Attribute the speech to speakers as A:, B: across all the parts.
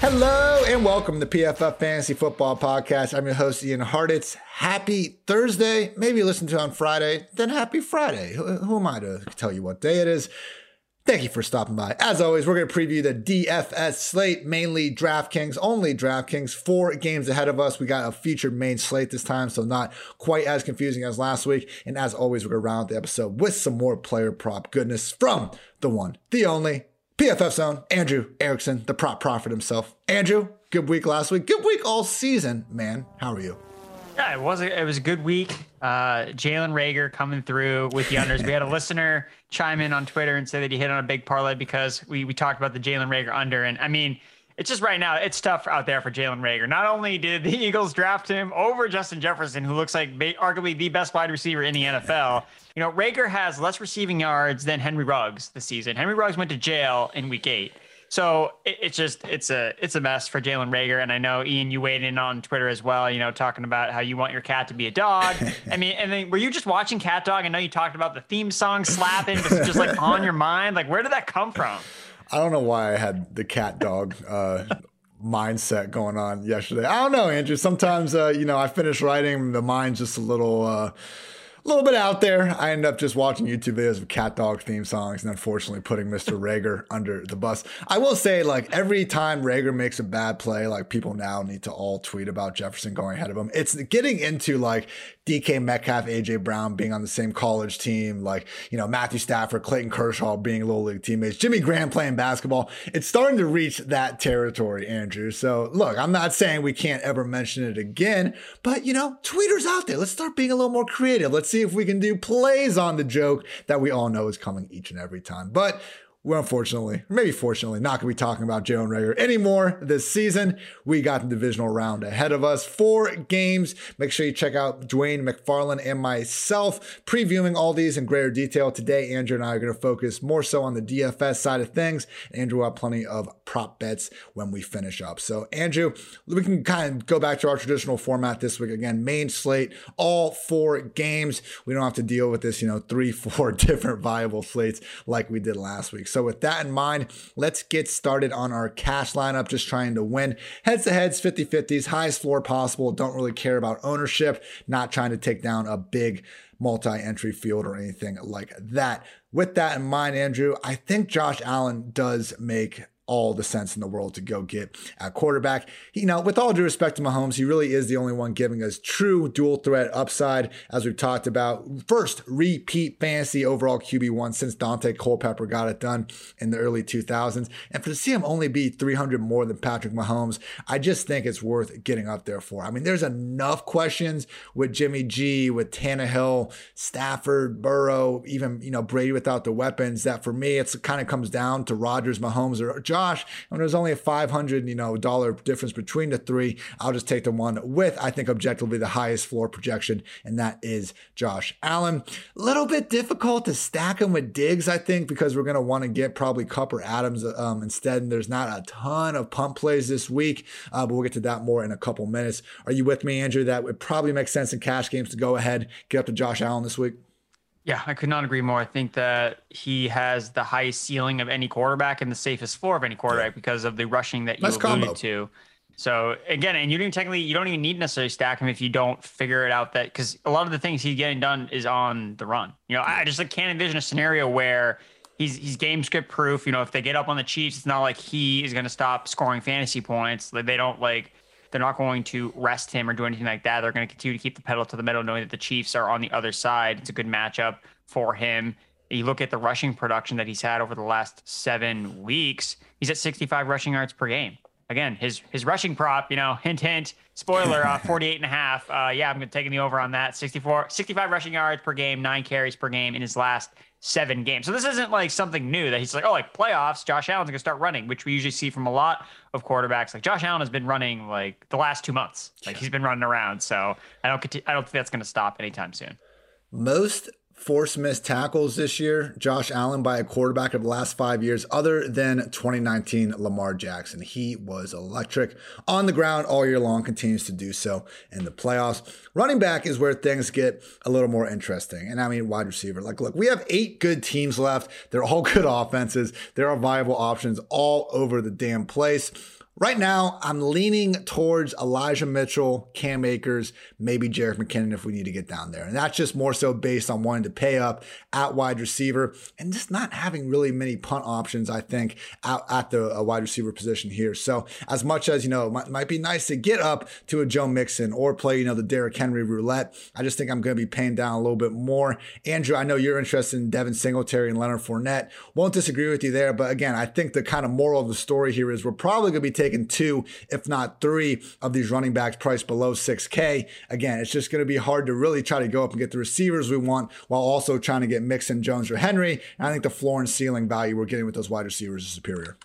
A: Hello and welcome to PFF Fantasy Football Podcast. I'm your host, Ian Hartitz. Happy Thursday. Maybe listen to on Friday, then happy Friday. Who, who am I to tell you what day it is? Thank you for stopping by. As always, we're going to preview the DFS slate, mainly DraftKings, only DraftKings. Four games ahead of us. We got a featured main slate this time, so not quite as confusing as last week. And as always, we're going to round out the episode with some more player prop goodness from the one, the only, PFF Zone, Andrew Erickson, the prop prophet himself. Andrew, good week last week. Good week all season, man. How are you?
B: Yeah, it was a, it was a good week. Uh, Jalen Reagor coming through with the unders. we had a listener chime in on Twitter and say that he hit on a big parlay because we we talked about the Jalen Reagor under, and I mean it's just right now it's tough out there for Jalen Reagor. Not only did the Eagles draft him over Justin Jefferson, who looks like arguably the best wide receiver in the NFL. You know, Reagor has less receiving yards than Henry Ruggs this season. Henry Ruggs went to jail in Week Eight. So it, it's just it's a it's a mess for Jalen Reagor, and I know Ian, you weighed in on Twitter as well. You know, talking about how you want your cat to be a dog. I mean, and then were you just watching Cat Dog? I know you talked about the theme song slapping, just, just like on your mind. Like, where did that come from?
A: I don't know why I had the cat dog uh, mindset going on yesterday. I don't know, Andrew. Sometimes, uh, you know, I finish writing, the mind's just a little. Uh, a little bit out there. I end up just watching YouTube videos of cat dog theme songs and unfortunately putting Mr. Reagor under the bus. I will say, like, every time Reagor makes a bad play, like, people now need to all tweet about Jefferson going ahead of him. It's getting into like DK Metcalf, AJ Brown being on the same college team, like, you know, Matthew Stafford, Clayton Kershaw being little league teammates, Jimmy Graham playing basketball. It's starting to reach that territory, Andrew. So, look, I'm not saying we can't ever mention it again, but, you know, tweeters out there, let's start being a little more creative. Let's see if we can do plays on the joke that we all know is coming each and every time. But we're unfortunately, maybe fortunately, not going to be talking about Jalen Reagor anymore this season. We got the divisional round ahead of us. Four games. Make sure you check out Dwayne McFarland and myself previewing all these in greater detail. Today, Andrew and I are going to focus more so on the DFS side of things. Andrew will have plenty of prop bets when we finish up. So, Andrew, we can kind of go back to our traditional format this week. Again, main slate, all four games. We don't have to deal with this, you know, three, four different viable slates like we did last week. So, with that in mind, let's get started on our cash lineup, just trying to win heads to heads, 50 50s, highest floor possible. Don't really care about ownership, not trying to take down a big multi entry field or anything like that. With that in mind, Andrew, I think Josh Allen does make all the sense in the world to go get at quarterback. You know, with all due respect to Mahomes, he really is the only one giving us true dual threat upside, as we've talked about. First, repeat fantasy overall QB1 since Daunte Culpepper got it done in the early 2000s. And for to see him only be 300 more than Patrick Mahomes, I just think it's worth getting up there for. I mean, there's enough questions with Jimmy G, with Tannehill, Stafford, Burrow, even, you know, Brady without the weapons that for me, it's kind of comes down to Rodgers, Mahomes, or Josh, when there's only a 500, you know, dollar difference between the three, I'll just take the one with, I think, objectively the highest floor projection, and that is Josh Allen. A little bit difficult to stack him with Diggs, I think, because we're going to want to get probably Kupp or Adams um, instead. And there's not a ton of pump plays this week, uh, but we'll get to that more in a couple minutes. Are you with me, Andrew? That would probably make sense in cash games to go ahead, get up to Josh Allen this week.
B: Yeah, I could not agree more. I think that he has the highest ceiling of any quarterback and the safest floor of any quarterback yeah. because of the rushing that you nice alluded combo. to. So again, and you don't technically you don't even need necessarily stack him if you don't figure it out that because a lot of the things he's getting done is on the run. You know, I just like, can't envision a scenario where he's he's game script proof. You know, if they get up on the Chiefs, it's not like he is going to stop scoring fantasy points. Like they don't like they're not going to rest him or do anything like that. They're going to continue to keep the pedal to the metal, knowing that the Chiefs are on the other side. It's a good matchup for him. You look at the rushing production that he's had over the last seven weeks, he's at 65 rushing yards per game. Again, his his rushing prop, you know, hint, hint, spoiler, uh, 48 and a half. Uh, yeah, I'm going to taking the over on that. 64, 65 rushing yards per game, nine carries per game in his last seven games. So this isn't like something new that he's like, oh, like playoffs, Josh Allen's gonna start running, which we usually see from a lot of quarterbacks. Like Josh Allen has been running like the last two months. Like he's been running around. So I don't I don't think that's gonna stop anytime soon.
A: Most force missed tackles this year, Josh Allen by a quarterback of the last five years, other than 2019 Lamar Jackson. He was electric on the ground all year long, continues to do so in the playoffs. Running back is where things get a little more interesting. And I mean, wide receiver. Like, look, we have eight good teams left. They're all good offenses. There are viable options all over the damn place. Right now, I'm leaning towards Elijah Mitchell, Cam Akers, maybe Jerick McKinnon if we need to get down there. And that's just more so based on wanting to pay up at wide receiver and just not having really many punt options, I think, out at the uh, wide receiver position here. So, as much as, you know, it might, might be nice to get up to a Joe Mixon or play, you know, the Derrick Henry roulette, I just think I'm going to be paying down a little bit more. Andrew, I know you're interested in Devin Singletary and Leonard Fournette. Won't disagree with you there. But again, I think the kind of moral of the story here is we're probably going to be taking taken two, if not three, of these running backs priced below 6K. Again, it's just going to be hard to really try to go up and get the receivers we want while also trying to get Mixon, Jones, or Henry. And I think the floor and ceiling value we're getting with those wide receivers is superior.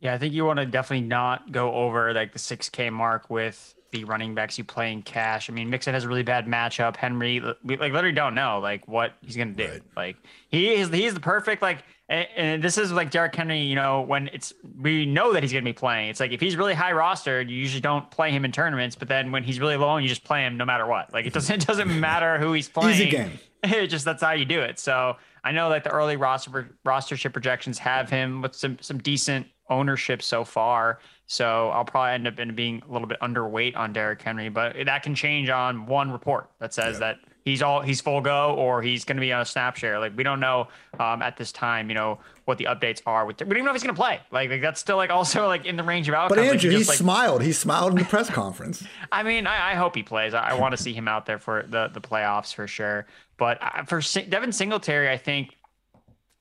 B: Yeah, I think you want to definitely not go over like the 6K mark with the running backs you play in cash. I mean, Mixon has a really bad matchup. Henry, we like literally don't know like what he's gonna do. Right. Like he is, he's the perfect like and, and, this is like Derrick Henry, you know, when it's we know that he's going to be playing. It's like if he's really high rostered, you usually don't play him in tournaments, but then when he's really low, you just play him no matter what. Like it doesn't it doesn't matter who he's playing.
A: Easy game.
B: It just that's how you do it. So I know that the early roster rostership projections have him with some some decent ownership so far. So I'll probably end up in being a little bit underweight on Derrick Henry, but that can change on one report that says that he's all he's full go or he's going to be on a snap share. Like we don't know um, at this time, you know, what the updates are. With we don't even know if he's going to play. Like, like, that's still like also like in the range of outcomes.
A: But Andrew,
B: like,
A: he, like, smiled. He smiled in the press conference.
B: I mean, I, I, hope he plays. I, I want to see him out there for the the playoffs for sure. But uh, for Devin Singletary, I think.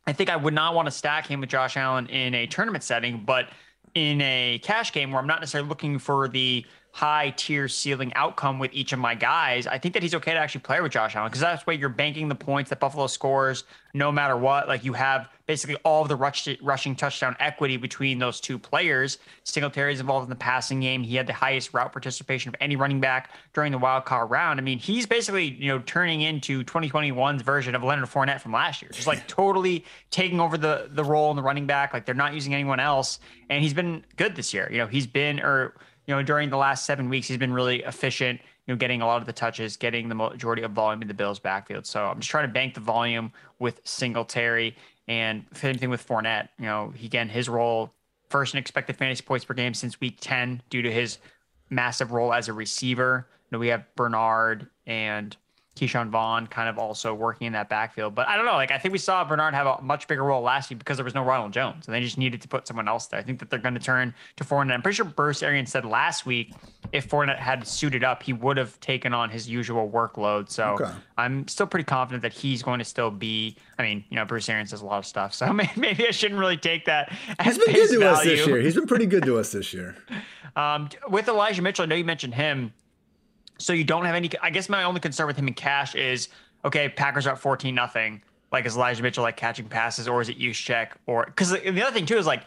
B: I think I would not want to stack him with Josh Allen in a tournament setting, but in a cash game where I'm not necessarily looking for the high tier ceiling outcome with each of my guys, I think that he's okay to actually play with Josh Allen because that's why you're banking the points that Buffalo scores no matter what. Like you have basically all of the rush, rushing touchdown equity between those two players. Singletary is involved in the passing game. He had the highest route participation of any running back during the wild card round. I mean, he's basically, you know, turning into 2021's version of Leonard Fournette from last year. Just like totally taking over the the role in the running back. Like they're not using anyone else. And he's been good this year. You know, he's been or you know, during the last seven weeks, he's been really efficient, you know, getting a lot of the touches, getting the majority of volume in the Bills' backfield. So I'm just trying to bank the volume with Singletary and same thing with Fournette. You know, he, again, his role first in expected fantasy points per game since week 10 due to his massive role as a receiver. You know, we have Bernard and Ke'Shawn Vaughn kind of also working in that backfield. But I don't know. Like I think we saw Bernard have a much bigger role last week because there was no Ronald Jones, and they just needed to put someone else there. I think that they're going to turn to Fournette. I'm pretty sure Bruce Arians said last week if Fournette had suited up, he would have taken on his usual workload. So okay. I'm still pretty confident that he's going to still be. I mean, you know, Bruce Arians does a lot of stuff, so maybe I shouldn't really take that.
A: He's been good to value. us this year. He's been pretty good to us this year.
B: um, with Elijah Mitchell, I know you mentioned him. So you don't have any. I guess my only concern with him in cash is okay, Packers are up 14 nothing. Like is Elijah Mitchell like catching passes or is it Juszczyk or because the, the other thing too is like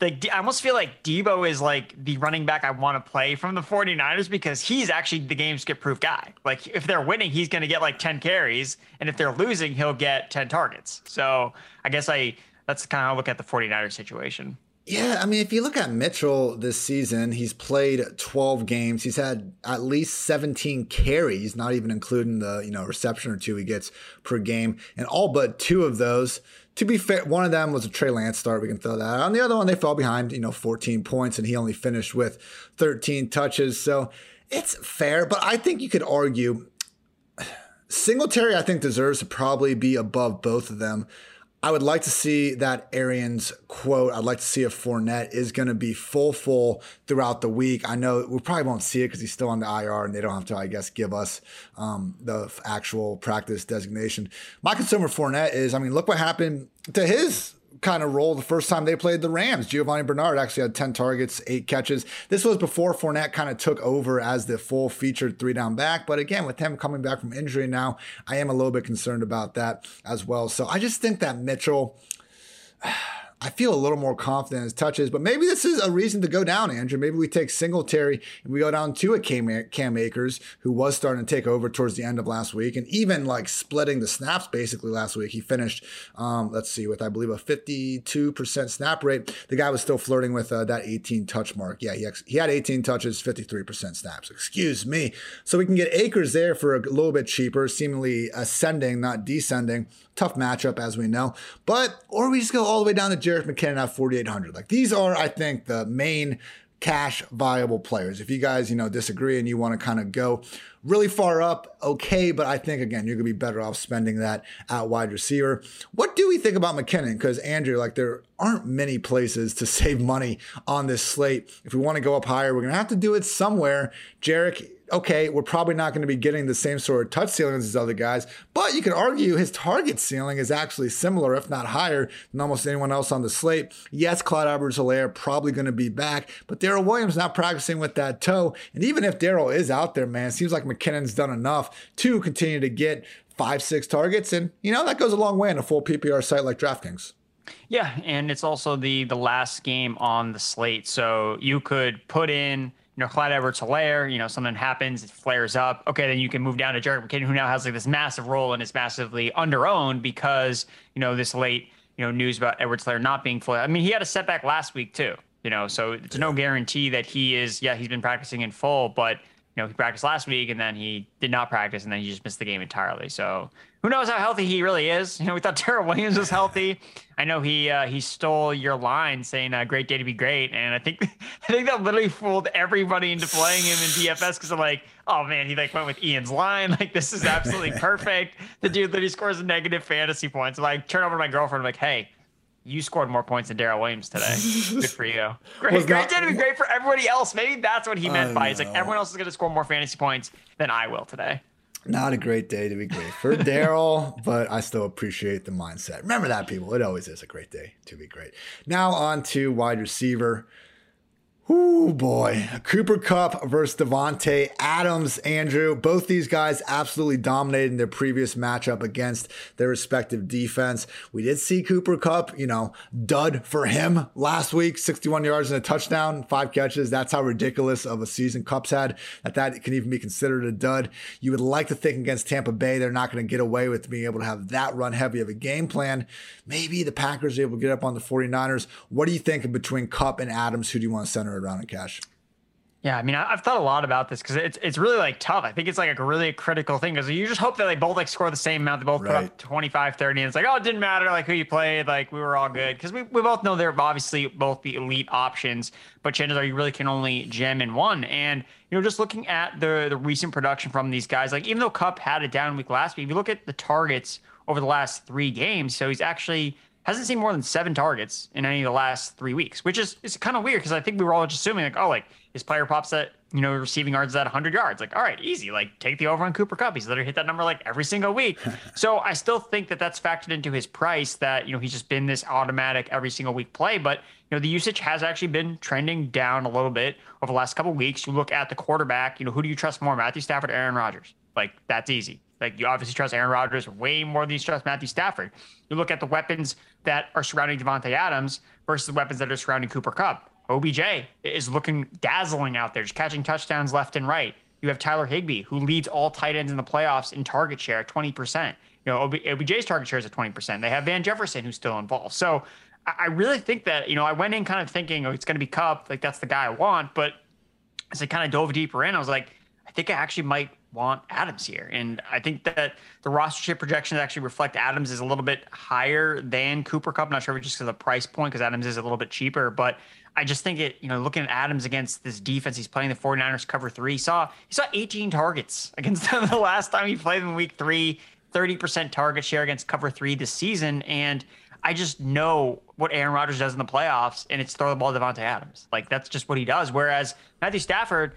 B: like I almost feel like Debo is like the running back I want to play from the 49ers because he's actually the game skip proof guy. Like if they're winning, he's going to get like 10 carries and if they're losing, he'll get 10 targets. So I guess I that's kind of how I look at the 49ers situation.
A: Yeah, I mean, if you look at Mitchell this season, he's played 12 games. He's had at least 17 carries, not even including the you know reception or two he gets per game, and all but two of those. To be fair, one of them was a Trey Lance start. We can throw that out. On the other one, they fell behind, you know, 14 points, and he only finished with 13 touches. So it's fair, but I think you could argue Singletary. I think deserves to probably be above both of them. I would like to see that Arians quote. I'd like to see if Fournette is going to be full, full throughout the week. I know we probably won't see it because he's still on the IR and they don't have to, I guess, give us um, the actual practice designation. My concern with Fournette is, I mean, look what happened to his kind of role the first time they played the Rams. Giovanni Bernard actually had 10 targets, eight catches. This was before Fournette kind of took over as the full featured three down back. But again, with him coming back from injury now, I am a little bit concerned about that as well. So I just think that Mitchell. I feel a little more confident his touches, but maybe this is a reason to go down, Andrew. Maybe we take Singletary and we go down to a Cam, Cam Akers, who was starting to take over towards the end of last week and even like splitting the snaps basically last week. He finished, um, let's see, with I believe a 52% snap rate. The guy was still flirting with uh, that 18 touch mark. Yeah, he, ex- he had 18 touches, 53% snaps. Excuse me. So we can get Akers there for a little bit cheaper, seemingly ascending, not descending. Tough matchup, as we know. But, or we just go all the way down to Jerick McKinnon at 4,800. Like these are, I think, the main cash viable players. If you guys, you know, disagree and you want to kind of go really far up, okay, but I think again, you're gonna be better off spending that at wide receiver. What do we think about McKinnon? Because Andrew, like there aren't many places to save money on this slate. If we want to go up higher, we're gonna have to do it somewhere. Jerick okay, we're probably not going to be getting the same sort of touch ceiling as these other guys, but you could argue his target ceiling is actually similar, if not higher, than almost anyone else on the slate. Yes, Clyde Edwards Helaire probably going to be back, but Darrel Williams not practicing with that toe. And even if Darrel is out there, man, seems like McKinnon's done enough to continue to get five, six targets. And, you know, that goes a long way in a full PPR site like DraftKings.
B: Yeah, and it's also the the last game on the slate. So you could put in you know, Clyde Edwards Helaire, you know, something happens, it flares up. Okay, then you can move down to Jerick McKinnon, who now has like this massive role and is massively underowned because, you know, this late, you know, news about Edwards Helaire not being fully. I mean, he had a setback last week too, you know, so it's no guarantee that he is, yeah, he's been practicing in full, but you know, he practiced last week and then he did not practice and then he just missed the game entirely. So who knows how healthy he really is? You know, we thought Darrel Williams was healthy. I know he uh, he stole your line saying uh, "great day to be great," and I think I think that literally fooled everybody into playing him in DFS because I'm like, oh man, he like went with Ian's line. Like this is absolutely perfect. The dude literally scores negative fantasy points. So I turn over to my girlfriend, I'm like, hey, you scored more points than Darrel Williams today. Good for you. Great, great day to be great for everybody else. Maybe that's what he meant by. It's like everyone else is going to score more fantasy points than I will today.
A: Not a great day to be great for Darrel, but I still appreciate the mindset. Remember that, people. It always is a great day to be great. Now on to wide receiver. Oh boy, Cooper Kupp versus Davante Adams. Andrew, both these guys absolutely dominated in their previous matchup against their respective defense. We did see Cooper Kupp, you know, dud for him last week, 61 yards and a touchdown, five catches. That's how ridiculous of a season Kupp's had that that can even be considered a dud. You would like to think against Tampa Bay they're not going to get away with being able to have that run heavy of a game plan. Maybe the Packers are able to get up on the 49ers. What do you think between Kupp and Adams? Who do you want to center around in cash.
B: Yeah, I mean, I've thought a lot about this because it's it's really like tough. I think it's like a really critical thing because you just hope that they both like score the same amount. They both right. put up 25, 30, and it's like, oh, it didn't matter like who you played. Like we were all good because we, we both know they're obviously both the elite options, but chances are you really can only gem in one. And you know, just looking at the the recent production from these guys, like even though Kupp had a down week last week, if you look at the targets over the last three games, so he's actually hasn't seen more than seven targets in any of the last three weeks, which is is kind of weird because I think we were all just assuming like, oh, like his player pops at you know receiving yards at 100 yards, like all right, easy, like take the over on Cooper Kupp. He's literally hit that number like every single week. so I still think that that's factored into his price that you know he's just been this automatic every single week play, but you know the usage has actually been trending down a little bit over the last couple weeks. You look at the quarterback, you know who do you trust more, Matthew Stafford, Aaron Rodgers? Like that's easy. Like you obviously trust Aaron Rodgers way more than you trust Matthew Stafford. You look at the weapons that are surrounding Davante Adams versus the weapons that are surrounding Cooper Kupp. OBJ is looking dazzling out there, just catching touchdowns left and right. You have Tyler Higbee, who leads all tight ends in the playoffs in target share at 20%. You know, OBJ's target share is at 20%. They have Van Jefferson, who's still involved. So I really think that, you know, I went in kind of thinking, oh, it's going to be Kupp. Like, that's the guy I want. But as I kind of dove deeper in, I was like, I think I actually might want Adams here. And I think that the rostership projections actually reflect Adams is a little bit higher than Cooper Kupp. I'm not sure if it's just because of the price point, because Adams is a little bit cheaper. But I just think it, you know, looking at Adams against this defense, he's playing the 49ers cover three. He saw he saw 18 targets against them the last time he played in week three, 30% target share against cover three this season. And I just know what Aaron Rodgers does in the playoffs, and it's throw the ball to Davante Adams. Like that's just what he does. Whereas Matthew Stafford,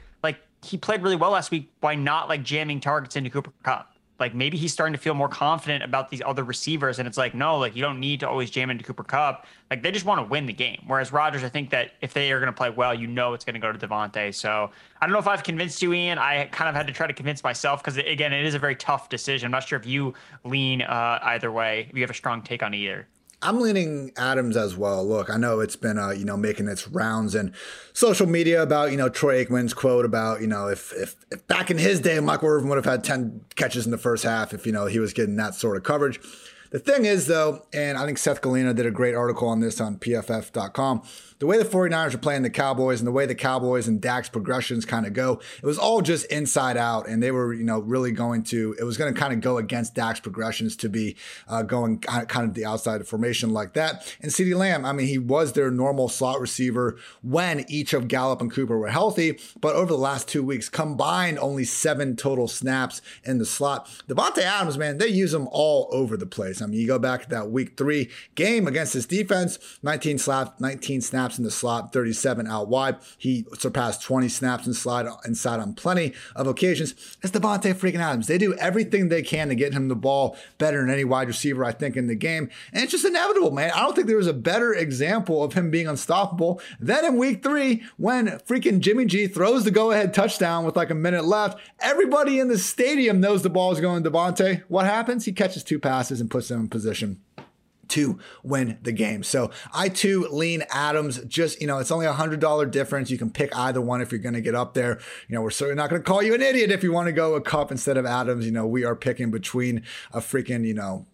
B: he played really well last week by not like jamming targets into Cooper Kupp. Like maybe he's starting to feel more confident about these other receivers, and it's like no, like you don't need to always jam into Cooper Kupp. Like they just want to win the game. Whereas Rodgers, I think that if they are going to play well, you know it's going to go to Davante. So I don't know if I've convinced you, Ian. I kind of had to try to convince myself because again, it is a very tough decision. I'm not sure if you lean uh, either way. If you have a strong take on either.
A: I'm leaning Adams as well. Look, I know it's been uh, you know making its rounds in social media about you know Troy Aikman's quote about you know if if, if back in his day Michael Irvin would have had ten catches in the first half if you know he was getting that sort of coverage. The thing is, though, and I think Seth Galina did a great article on this on pff.com the way the 49ers are playing the Cowboys and the way the Cowboys and Dak's progressions kind of go, it was all just inside out. And they were, you know, really going to, it was going to kind of go against Dak's progressions to be uh, going kind of the outside formation like that. And CeeDee Lamb, I mean, he was their normal slot receiver when each of Gallup and Cooper were healthy. But over the last two weeks, combined only seven total snaps in the slot. Davante Adams, man, they use him all over the place. I mean, you go back to that week three game against this defense, 19 slaps, 19 snaps snaps in the slot, 37 out wide. He surpassed 20 snaps in slide inside on plenty of occasions. It's Davante freaking Adams. They do everything they can to get him the ball better than any wide receiver, I think, in the game. And it's just inevitable, man. I don't think there was a better example of him being unstoppable than in week three when freaking Jimmy G throws the go ahead touchdown with like a minute left. Everybody in the stadium knows the ball is going to Davante. What happens? He catches two passes and puts them in position to win the game. So I too lean Adams. Just, you know, it's only a hundred dollar difference. You can pick either one if you're going to get up there. You know, we're certainly not going to call you an idiot if you want to go a Kupp instead of Adams. You know, we are picking between a freaking, you know,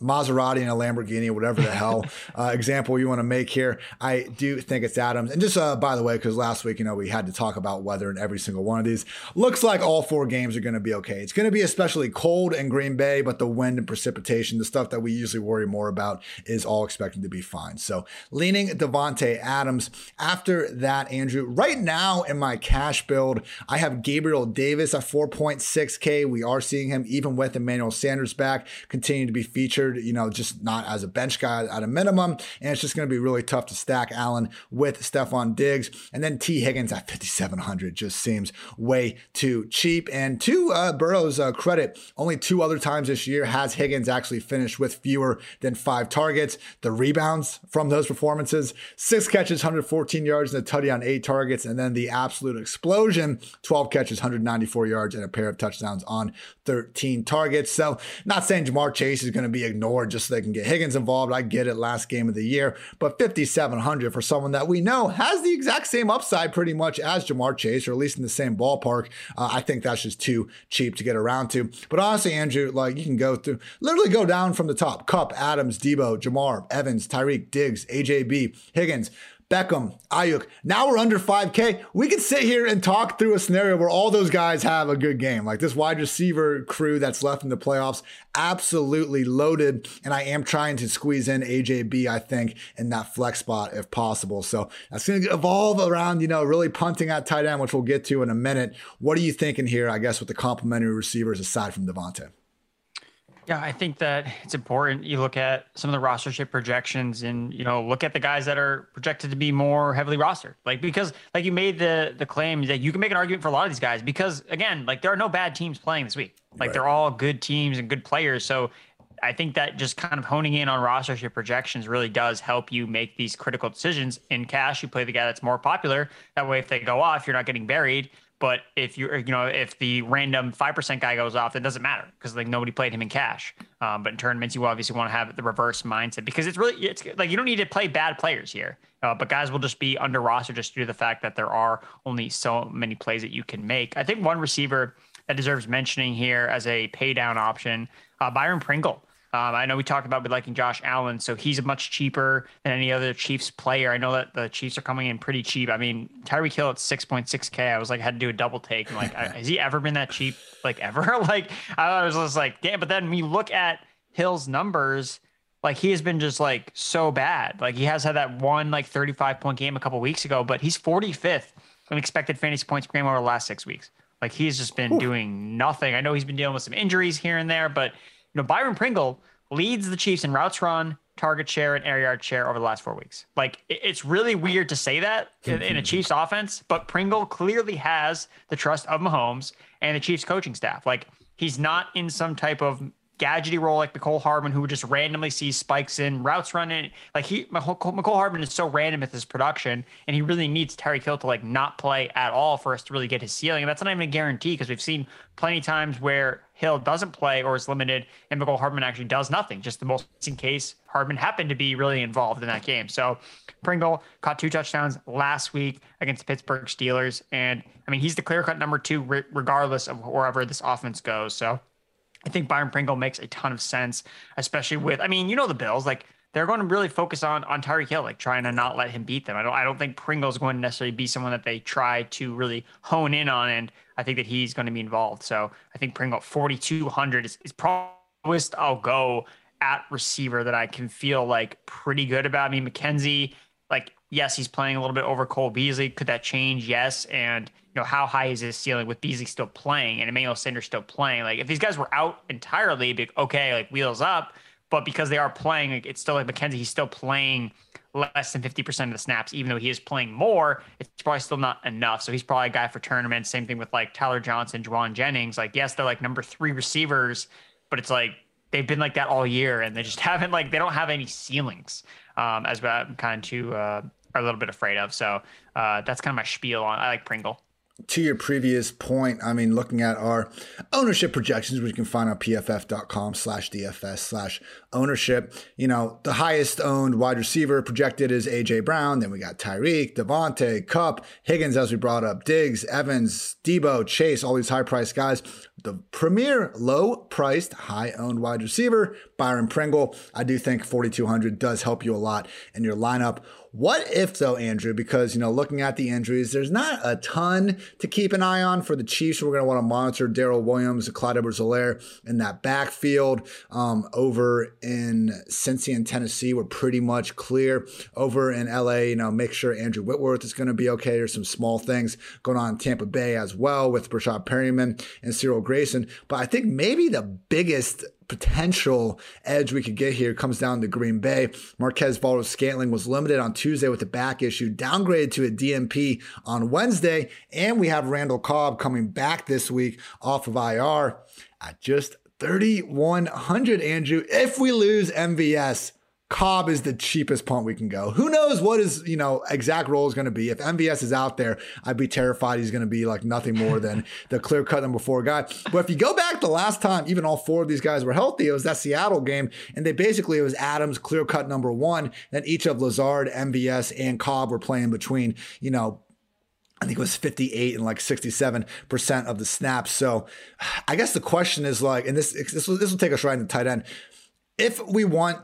A: Maserati and a Lamborghini, whatever the hell uh, example you want to make here. I do think it's Adams. And just uh, by the way, because last week, you know, we had to talk about weather in every single one of these. Looks like all four games are going to be okay. It's going to be especially cold in Green Bay, but the wind and precipitation, the stuff that we usually worry more about, is all expected to be fine. So leaning Davante Adams. After that, Andrew, right now in my cash build, I have Gabriel Davis at 4.6K. We are seeing him even with Emmanuel Sanders back, continue to be featured you know, just not as a bench guy at a minimum. And it's just going to be really tough to stack Allen with Stefon Diggs. And then Tee Higgins at 5,700 just seems way too cheap. And to uh, Burrow's uh, credit, only two other times this year has Higgins actually finished with fewer than five targets. The rebounds from those performances, six catches, 114 yards, and a on eight targets. And then the absolute explosion, 12 catches, 194 yards, and a pair of touchdowns on 13 targets. So not saying Ja'Marr Chase is going to be a ignored just so they can get Higgins involved. I get it, last game of the year, but 5,700 for someone that we know has the exact same upside pretty much as Ja'Marr Chase, or at least in the same ballpark. Uh, I think that's just too cheap to get around to. But honestly, Andrew, like you can go through, literally go down from the top: Kupp, Adams, Debo, Ja'Marr, Evans, Tyreek, Diggs, AJB, Higgins. Beckham, Aiyuk. Now we're under 5K. We can sit here and talk through a scenario where all those guys have a good game. Like this wide receiver crew that's left in the playoffs, absolutely loaded. And I am trying to squeeze in AJB, I think, in that flex spot if possible. So that's going to evolve around, you know, really punting at tight end, which we'll get to in a minute. What are you thinking here, I guess, with the complementary receivers aside from Davante?
B: Yeah, I think that it's important. You look at some of the rostership projections, and you know, look at the guys that are projected to be more heavily rostered. Like because, like you made the the claim that you can make an argument for a lot of these guys because, again, like there are no bad teams playing this week. Like right. they're all good teams and good players. So I think that just kind of honing in on rostership projections really does help you make these critical decisions. In cash, you play the guy that's more popular. That way, if they go off, you're not getting buried. But if you're, you know, if the random five percent guy goes off, it doesn't matter because like nobody played him in cash. Um, but in tournaments, you obviously want to have the reverse mindset because it's really, it's like you don't need to play bad players here. Uh, but guys will just be under roster just due to the fact that there are only so many plays that you can make. I think one receiver that deserves mentioning here as a pay down option, uh, Byron Pringle. Um, I know we talked about liking Josh Allen, so he's much cheaper than any other Chiefs player. I know that the Chiefs are coming in pretty cheap. I mean, Tyreek Hill at 6.6K. I was like, I had to do a double take. I'm like, has he ever been that cheap? Like, ever? like, I was just like, damn. But then we look at Hill's numbers, like, he has been just like so bad. Like, he has had that one, like, 35 point game a couple weeks ago, but he's 45th in expected fantasy points per game over the last six weeks. Like, he's just been Ooh. doing nothing. I know he's been dealing with some injuries here and there, but know, Byron Pringle leads the Chiefs in routes run, target share, and air yard share over the last four weeks. Like it's really weird to say that in, in, a mm-hmm. Chiefs offense, but Pringle clearly has the trust of Mahomes and the Chiefs coaching staff. Like he's not in some type of gadgety role like Mecole Hardman, who would just randomly see spikes in routes running. Like he, Mecole Hardman is so random with his production, and he really needs Terry Hill to like not play at all for us to really get his ceiling. And that's not even a guarantee because we've seen plenty of times where Hill doesn't play or is limited, and Mecole Hardman actually does nothing. Just the most in case Hardman happened to be really involved in that game. So Pringle caught two touchdowns last week against the Pittsburgh Steelers, and I mean he's the clear cut number two regardless of wherever this offense goes. So I think Byron Pringle makes a ton of sense, especially with, I mean, you know, the Bills, like they're going to really focus on on Tyreek Hill, like trying to not let him beat them. I don't I don't think Pringle's going to necessarily be someone that they try to really hone in on, and I think that he's going to be involved. So I think Pringle 4200 is, is probably I'll go at receiver that I can feel like pretty good about. I mean, McKenzie, like yes, he's playing a little bit over Cole Beasley. Could that change? Yes, and know how high is his ceiling with Beasley still playing and Emmanuel Sanders still playing? Like if these guys were out entirely, be okay, like wheels up but because they are playing, it's still like McKenzie, he's still playing less than 50% of the snaps, even though he is playing more, it's probably still not enough. So he's probably a guy for tournaments. Same thing with like Tyler Johnson, Jauan Jennings. Like, yes, they're like number three receivers, but it's like they've been like that all year and they just haven't like they don't have any ceilings. Um, as I'm kind of too uh, are a little bit afraid of. So uh, that's kind of my spiel on I like Pringle
A: to your previous point, I mean, looking at our ownership projections, which you can find on pff.com slash DFS slash ownership, you know, the highest owned wide receiver projected is AJ Brown. Then we got Tyreek, Davante, Kupp, Higgins, as we brought up, Diggs, Evans, Debo, Chase, all these high priced guys. The premier low priced, high owned wide receiver, Byron Pringle. I do think 4,200 does help you a lot in your lineup. What if though, Andrew? Because you know, looking at the injuries, there's not a ton to keep an eye on for the Chiefs. We're going to want to monitor Darrel Williams, Clyde Edwards-Helaire in that backfield. Um, over in Cincy and Tennessee, we're pretty much clear. Over in LA, you know, make sure Andrew Whitworth is going to be okay. There's some small things going on in Tampa Bay as well with Breshad Perriman and Cyril Grayson. But I think maybe the biggest potential edge we could get here comes down to Green Bay. Marquez Valdes Scantling was limited on Tuesday with a back issue, downgraded to a DNP on Wednesday, and we have Randall Cobb coming back this week off of IR at just 3,100, Andrew. If we lose MVS, Cobb is the cheapest punt we can go. Who knows what his, you know, exact role is going to be. If MVS is out there, I'd be terrified he's going to be like nothing more than the clear cut number four guy. But if you go back the last time, even all four of these guys were healthy, it was that Seattle game. And they basically, it was Adams clear cut number one. Then each of Lazard, MVS, and Cobb were playing between, you know, I think it was 58 and like 67% of the snaps. So I guess the question is like, and this, this will, this will take us right into tight end. If we want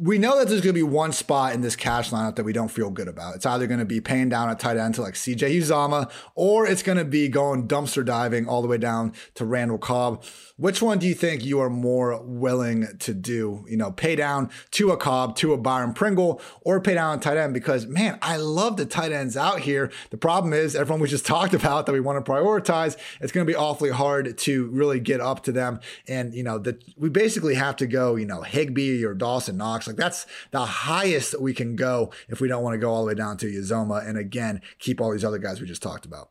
A: we know that there's going to be one spot in this cash lineup that we don't feel good about. It's either going to be paying down a tight end to like CJ Uzomah, or it's going to be going dumpster diving all the way down to Randall Cobb. Which one do you think you are more willing to do? You know, pay down to a Cobb, to a Byron Pringle, or pay down a tight end? Because man, I love the tight ends out here. The problem is everyone we just talked about that we want to prioritize. It's going to be awfully hard to really get up to them, and you know that we basically have to go. You know, Higbee or Dawson Knox. Like that's the highest that we can go if we don't want to go all the way down to Uzomah, and again keep all these other guys we just talked about.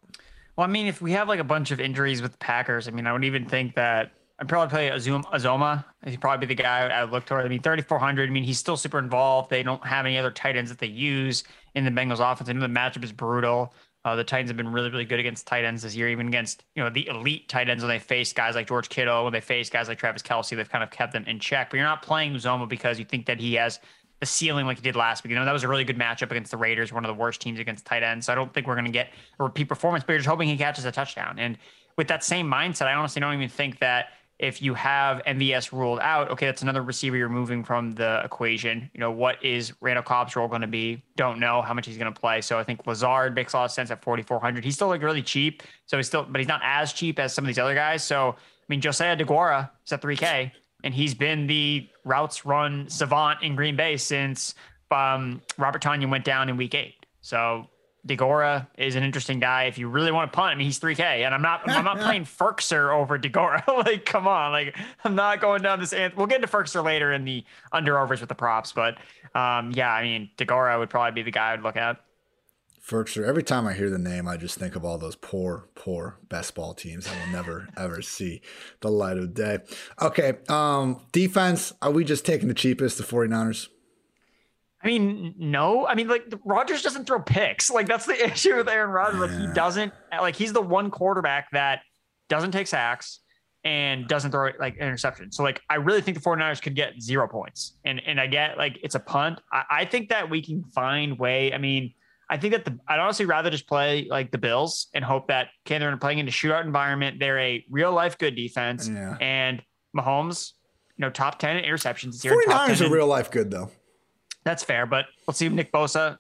B: Well, I mean, if we have like a bunch of injuries with the Packers, I mean, I would even think that I'd probably play Azuma. Uzomah. He'd probably be the guy I would look toward. I mean, 3,400. I mean, he's still super involved. They don't have any other tight ends that they use in the Bengals offense. I know the matchup is brutal. Uh, the Titans have been really, really good against tight ends this year, even against you know the elite tight ends when they face guys like George Kittle, when they face guys like Travis Kelce, they've kind of kept them in check. But you're not playing Uzomah because you think that he has the ceiling like he did last week. You know, that was a really good matchup against the Raiders, one of the worst teams against tight ends. So I don't think we're going to get a repeat performance, but you're just hoping he catches a touchdown. And with that same mindset, I honestly don't even think that if you have MVS ruled out, okay, that's another receiver you're moving from the equation. You know, what is Randall Cobb's role going to be? Don't know how much he's going to play. So I think Lazard makes a lot of sense at 4,400. He's still like really cheap. So he's still, but he's not as cheap as some of these other guys. So, I mean, Josiah DeGuara is at 3K, and he's been the routes run savant in Green Bay since um, Robert Tonyan went down in week eight. So Deguara is an interesting guy. If you really want to punt, I mean, he's 3K, and I'm not I'm not playing Firkser over Deguara. like, come on, like I'm not going down this. We'll get into Firkser later in the underovers with the props, but um, yeah, I mean, Deguara would probably be the guy I'd look at.
A: Firkser. Every time I hear the name, I just think of all those poor, poor best ball teams that will never ever see the light of day. Okay, um, defense. Are we just taking the cheapest, the 49ers?
B: I mean, no. I mean, like Rodgers doesn't throw picks. Like that's the issue with Aaron Rodgers. Like he doesn't. Like he's the one quarterback that doesn't take sacks and doesn't throw like interception. So like I really think the 49ers could get zero points. And and I get like it's a punt. I, I think that we can find way. I mean, I think that the I'd honestly rather just play like the Bills and hope that okay, they're playing in a shootout environment. They're a real life good defense. Yeah. And Mahomes, you know, top 10 interceptions.
A: 49ers are real life good, though.
B: That's fair. But let's see Nick Bosa.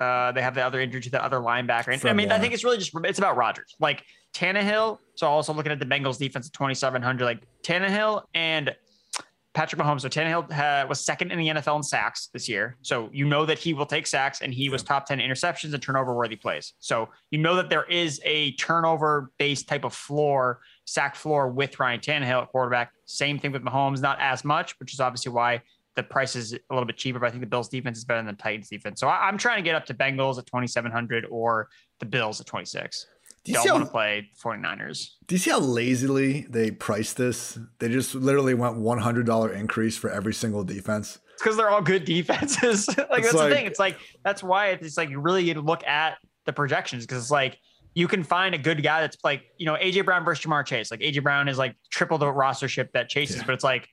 B: Uh, they have the other injury to the other linebacker. And, I mean, I think it's really just, it's about Rodgers. Like Tannehill. So also looking at the Bengals defense at 2,700, like Tannehill and Patrick Mahomes. So Tannehill was second in the NFL in sacks this year. So you know that he will take sacks and he was top 10 interceptions and turnover worthy plays. So you know that there is a turnover based type of floor, sack floor with Ryan Tannehill at quarterback. Same thing with Mahomes, not as much, which is obviously why the price is a little bit cheaper, but I think the Bills defense is better than the Titans defense. So I, am trying to get up to Bengals at 2,700 or the Bills at 26 do you don't want to play 49ers.
A: Do you see how lazily they priced this? They just literally went $100 increase for every single defense.
B: It's because they're all good defenses. like it's that's like, the thing. It's like that's why it's like you really look at the projections because it's like you can find a good guy that's like you know AJ Brown versus Ja'Marr Chase. Like AJ Brown is like triple the rostership that chases, yeah. but it's like,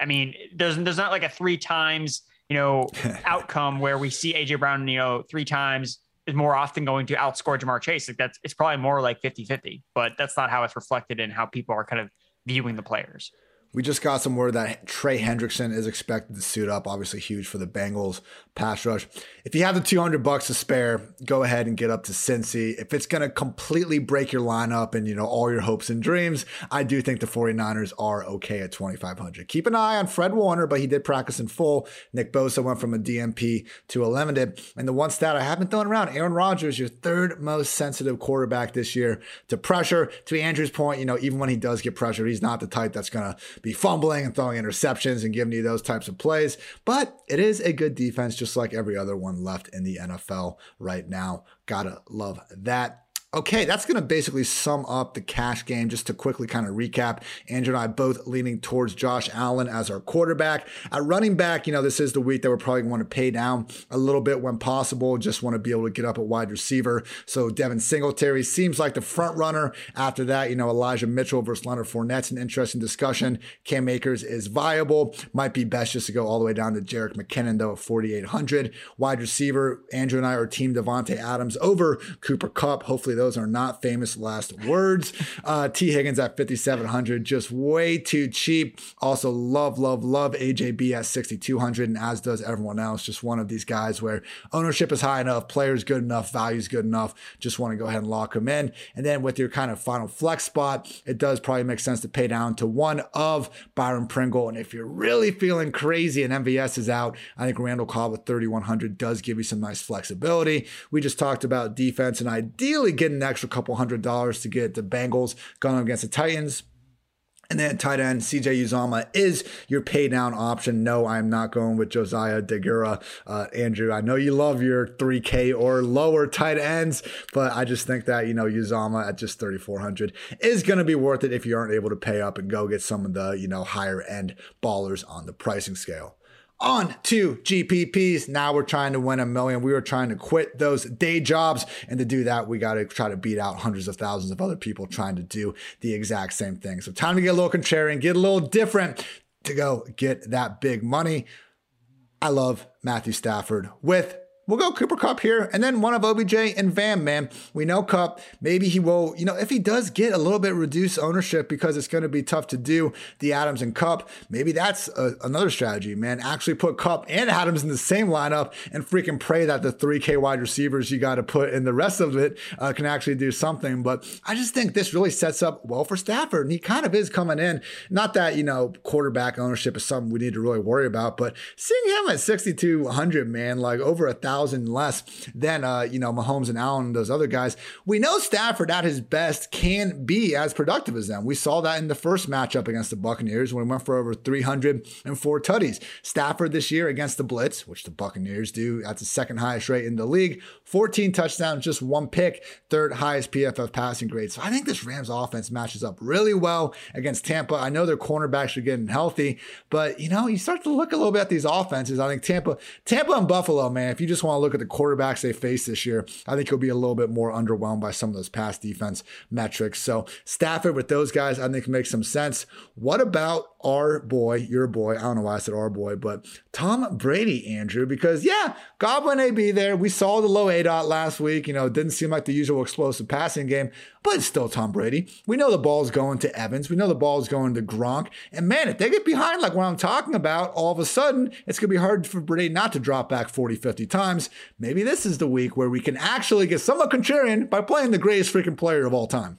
B: I mean, there's there's not like a three times you know outcome where we see AJ Brown you know three times is more often going to outscore Ja'Marr Chase. Like that's it's probably more like 50-50, but that's not how it's reflected in how people are kind of viewing the players.
A: We just got some word that Trey Hendrickson is expected to suit up. Obviously, huge for the Bengals pass rush. If you have the 200 bucks to spare, go ahead and get up to Cincy. If it's going to completely break your lineup and, you know, all your hopes and dreams, I do think the 49ers are okay at 2,500. Keep an eye on Fred Warner, but he did practice in full. Nick Bosa went from a DNP to a limited. And the one stat I haven't thrown around, Aaron Rodgers, your third most sensitive quarterback this year to pressure. To Andrew's point, you know, even when he does get pressure, he's not the type that's going to be fumbling and throwing interceptions and giving you those types of plays. But it is a good defense, just like every other one left in the NFL right now. Gotta love that. Okay, that's going to basically sum up the cash game. Just to quickly kind of recap, Andrew and I both leaning towards Josh Allen as our quarterback. At running back, you know, this is the week that we're probably going to pay down a little bit when possible. Just want to be able to get up at wide receiver. So Devin Singletary seems like the front runner. After that, you know, Elijah Mitchell versus Leonard Fournette's an interesting discussion. Cam Akers is viable. Might be best just to go all the way down to Jerick McKinnon, though, at 4,800. Wide receiver, Andrew and I are team Davante Adams over Cooper Kupp. Hopefully, those are not famous last words. Uh, Tee Higgins at 5,700, just way too cheap. Also, love, love, love AJB at 6,200, and as does everyone else. Just one of these guys where ownership is high enough, players good enough, values good enough. Just want to go ahead and lock them in. And then with your kind of final flex spot, it does probably make sense to pay down to one of Byron Pringle. And if you're really feeling crazy and MVS is out, I think Randall Cobb with 3,100 does give you some nice flexibility. We just talked about defense and ideally getting an extra couple hundred dollars to get the Bengals going against the Titans. And then tight end CJ Uzomah is your pay down option. No, I'm not going with Josiah Deguara. Uh, Andrew, I know you love your 3K or lower tight ends, but I just think that, you know, Uzomah at just 3,400 is going to be worth it if you aren't able to pay up and go get some of the, you know, higher end ballers on the pricing scale on to GPPs. Now we're trying to win a million. We were trying to quit those day jobs. And to do that, we got to try to beat out hundreds of thousands of other people trying to do the exact same thing. So time to get a little contrarian, get a little different to go get that big money. I love Matthew Stafford with We'll go Cooper Kupp here, and then one of OBJ and Van, man. We know Kupp. Maybe he will, you know, if he does get a little bit reduced ownership because it's going to be tough to do the Adams and Kupp, maybe that's a, another strategy, man. Actually put Kupp and Adams in the same lineup and freaking pray that the 3K wide receivers you got to put in the rest of it uh, can actually do something. But I just think this really sets up well for Stafford, and he kind of is coming in. Not that, you know, quarterback ownership is something we need to really worry about, but seeing him at 6,200, man, like over a thousand thousand less than uh, you know Mahomes and Allen and those other guys. We know Stafford at his best can be as productive as them. We saw that in the first matchup against the Buccaneers when he went for over 304 tutties. Stafford this year against the Blitz, which the Buccaneers do at the second highest rate in the league, 14 touchdowns, just one pick, third highest PFF passing grade. So I think this Rams offense matches up really well against Tampa. I know their cornerbacks are getting healthy, but you know, you start to look a little bit at these offenses. I think Tampa, Tampa and Buffalo, man, if you just just want to look at the quarterbacks they face this year, I think he'll be a little bit more underwhelmed by some of those pass defense metrics. So Stafford with those guys, I think makes some sense. What about our boy, your boy? I don't know why I said our boy, but Tom Brady, Andrew, because yeah, Godwin may be there. We saw the low A dot last week. You know, it didn't seem like the usual explosive passing game, but it's still Tom Brady. We know the ball's going to Evans. We know the ball's going to Gronk. And man, if they get behind like what I'm talking about, all of a sudden, it's going to be hard for Brady not to drop back 40, 50 times. Maybe this is the week where we can actually get somewhat contrarian by playing the greatest freaking player of all time.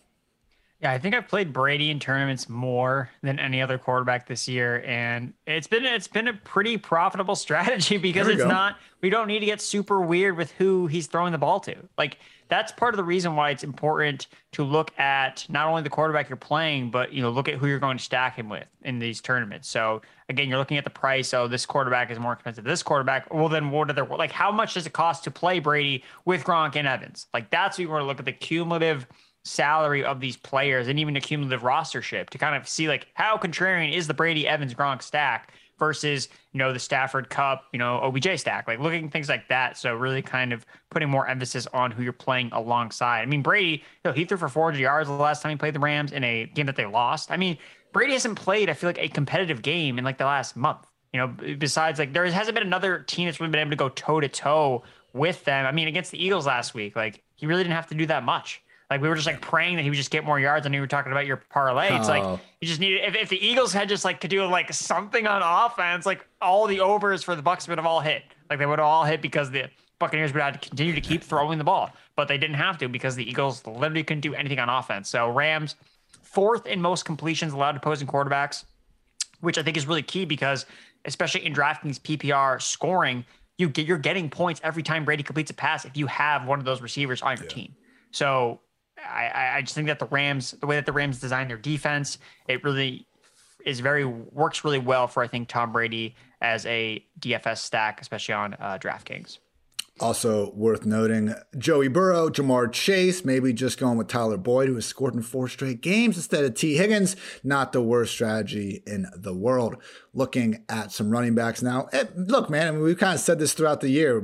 B: Yeah, I think I've played Brady in tournaments more than any other quarterback this year, and it's been it's been a pretty profitable strategy because it's go. not we don't need to get super weird with who he's throwing the ball to. Like that's part of the reason why it's important to look at not only the quarterback you're playing, but you know look at who you're going to stack him with in these tournaments. So again, you're looking at the price. Oh, this quarterback is more expensive. This quarterback. Well, then what are their like? How much does it cost to play Brady with Gronk and Evans? Like that's what you want to look at the cumulative salary of these players and even the cumulative rostership to kind of see like how contrarian is the Brady Evans Gronk stack versus you know the Stafford Kupp, you know OBJ stack like looking things like that. So really kind of putting more emphasis on who you're playing alongside. I mean Brady you know, he threw for 400 yards the last time he played the Rams in a game that they lost. I mean Brady hasn't played I feel like a competitive game in like the last month. You know besides like there hasn't been another team that's really been able to go toe to toe with them. I mean against the Eagles last week like he really didn't have to do that much like we were just like praying that he would just get more yards. And you were talking about your parlay. It's oh. like you just need if, if the Eagles had just like could do like something on offense, like all the overs for the Bucks would have all hit. Like they would have all hit because the Buccaneers would have to continue to keep throwing the ball, but they didn't have to because the Eagles literally couldn't do anything on offense. So Rams fourth in most completions allowed to opposing quarterbacks, which I think is really key because especially in DraftKings PPR scoring, you get you're getting points every time Brady completes a pass if you have one of those receivers on your yeah. team. So I, I just think that the Rams, the way that the Rams design their defense, it really is very works really well for I think Tom Brady as a DFS stack, especially on uh, DraftKings.
A: Also worth noting, Joey Burrow, Ja'Marr Chase, maybe just going with Tyler Boyd, who has scored in four straight games instead of Tee Higgins. Not the worst strategy in the world looking at some running backs now. Look, man, I mean, we've kind of said this throughout the year.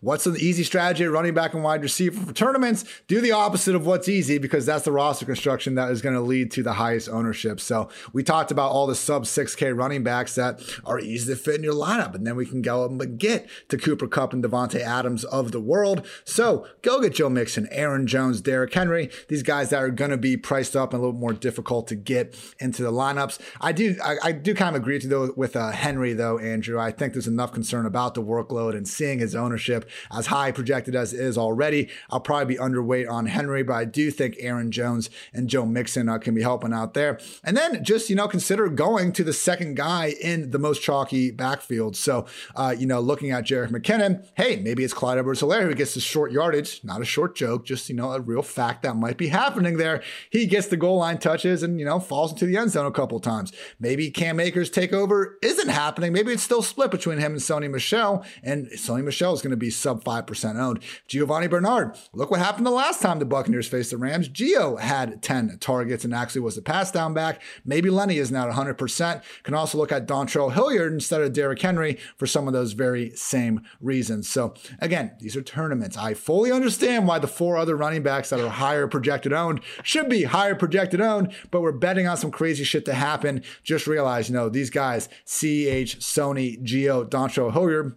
A: What's an easy strategy at running back and wide receiver for tournaments? Do the opposite of what's easy because that's the roster construction that is going to lead to the highest ownership. So we talked about all the sub 6K running backs that are easy to fit in your lineup. And then we can go and get to Cooper Kupp and Davante Adams of the world. So go get Joe Mixon, Aaron Jones, Derrick Henry, these guys that are going to be priced up and a little more difficult to get into the lineups. I do, I, I do kind of agree though with uh, Henry, though, Andrew. I think there's enough concern about the workload and seeing his ownership as high projected as it is already. I'll probably be underweight on Henry, but I do think Aaron Jones and Joe Mixon uh, can be helping out there. And then just, you know, consider going to the second guy in the most chalky backfield. So, uh, you know, looking at Jerick McKinnon, hey, maybe it's Edwards Helaire who gets the short yardage, not a short joke, just, you know, a real fact that might be happening there. He gets the goal line touches and, you know, falls into the end zone a couple times. Maybe Cam Akers take over isn't happening. Maybe it's still split between him and Sony Michel, and Sony Michel is going to be sub 5% owned. Giovani Bernard, look what happened the last time the Buccaneers faced the Rams. Gio had 10 targets and actually was the pass down back. Maybe Lenny is now at 100%. Can also look at Dontrell Hilliard instead of Derrick Henry for some of those very same reasons. So again, these are tournaments. I fully understand why the four other running backs that are higher projected owned should be higher projected owned, but we're betting on some crazy shit to happen. Just realize, you know, these guys, CH, Sony, Gio, Dontrell Hoyer,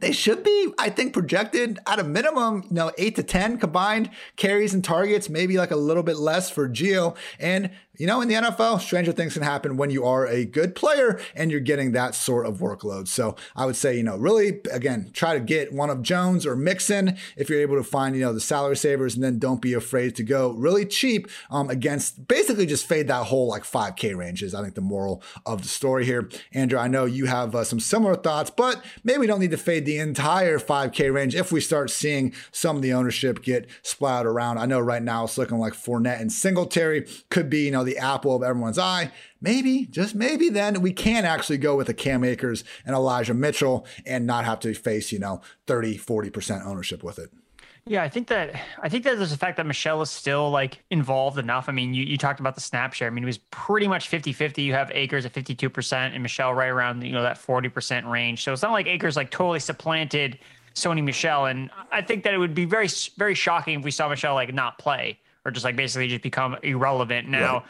A: they should be, I think, projected at a minimum, you know, eight to 10 combined carries and targets, maybe like a little bit less for Gio. And you know, in the NFL, stranger things can happen when you are a good player and you're getting that sort of workload. So I would say, you know, really, again, try to get one of Jones or Mixon if you're able to find, you know, the salary savers, and then don't be afraid to go really cheap um, against basically just fade that whole like 5K ranges. I think the moral of the story here. Andrew, I know you have uh, some similar thoughts, but maybe we don't need to fade the entire 5K range if we start seeing some of the ownership get splattered around. I know right now it's looking like Fournette and Singletary could be, you know, the apple of everyone's eye. Maybe, just maybe then we can actually go with a Cam Akers and Elijah Mitchell and not have to face, you know, 30, 40% ownership with it.
B: Yeah, I think that I think that there's the fact that Michel is still like involved enough. I mean, you, you talked about the snap share. I mean, it was pretty much 50-50. You have Akers at 52% and Michel right around, you know, that 40% range. So it's not like Akers like totally supplanted Sony Michel. And I think that it would be very, very shocking if we saw Michel like not play or just like basically just become irrelevant. Now, right.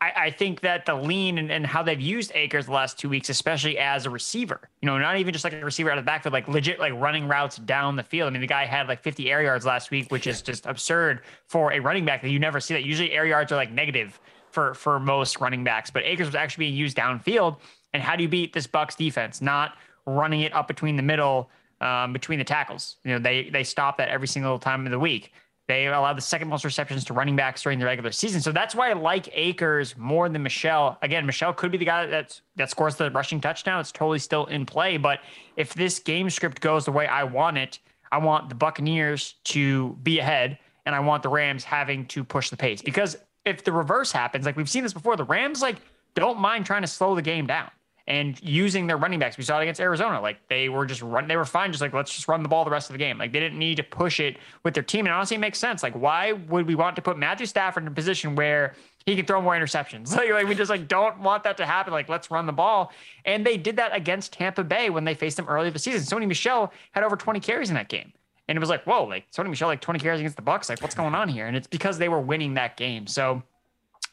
B: I, I, think that the lean and, and, how they've used Akers the last two weeks, especially as a receiver, you know, not even just like a receiver out of the backfield, like legit like running routes down the field. I mean, the guy had like 50 air yards last week, which is just absurd for a running back that you never see that. Usually air yards are like negative for for most running backs, but Akers was actually being used downfield. And how do you beat this Bucks defense? Not running it up between the middle, um, between the tackles. You know, they they stop that every single time of the week. They allow the second most receptions to running backs during the regular season. So that's why I like Akers more than Michel. Again, Michel could be the guy that's that scores the rushing touchdown. It's totally still in play. But if this game script goes the way I want it, I want the Buccaneers to be ahead and I want the Rams having to push the pace. Because if the reverse happens, like we've seen this before, the Rams like don't mind trying to slow the game down and using their running backs. We saw it against Arizona. Like they were just run, they were fine, just like let's just run the ball the rest of the game. Like they didn't need to push it with their team. And honestly, it makes sense. Like why would we want to put Matthew Stafford in a position where he can throw more interceptions? Like, like we just like don't want that to happen. Like let's run the ball. And they did that against Tampa Bay when they faced them early the season. Sony Michel had over 20 carries in that game. And it was like, whoa, like Sony Michel, like 20 carries against the Bucs. Like what's going on here? And it's because they were winning that game. So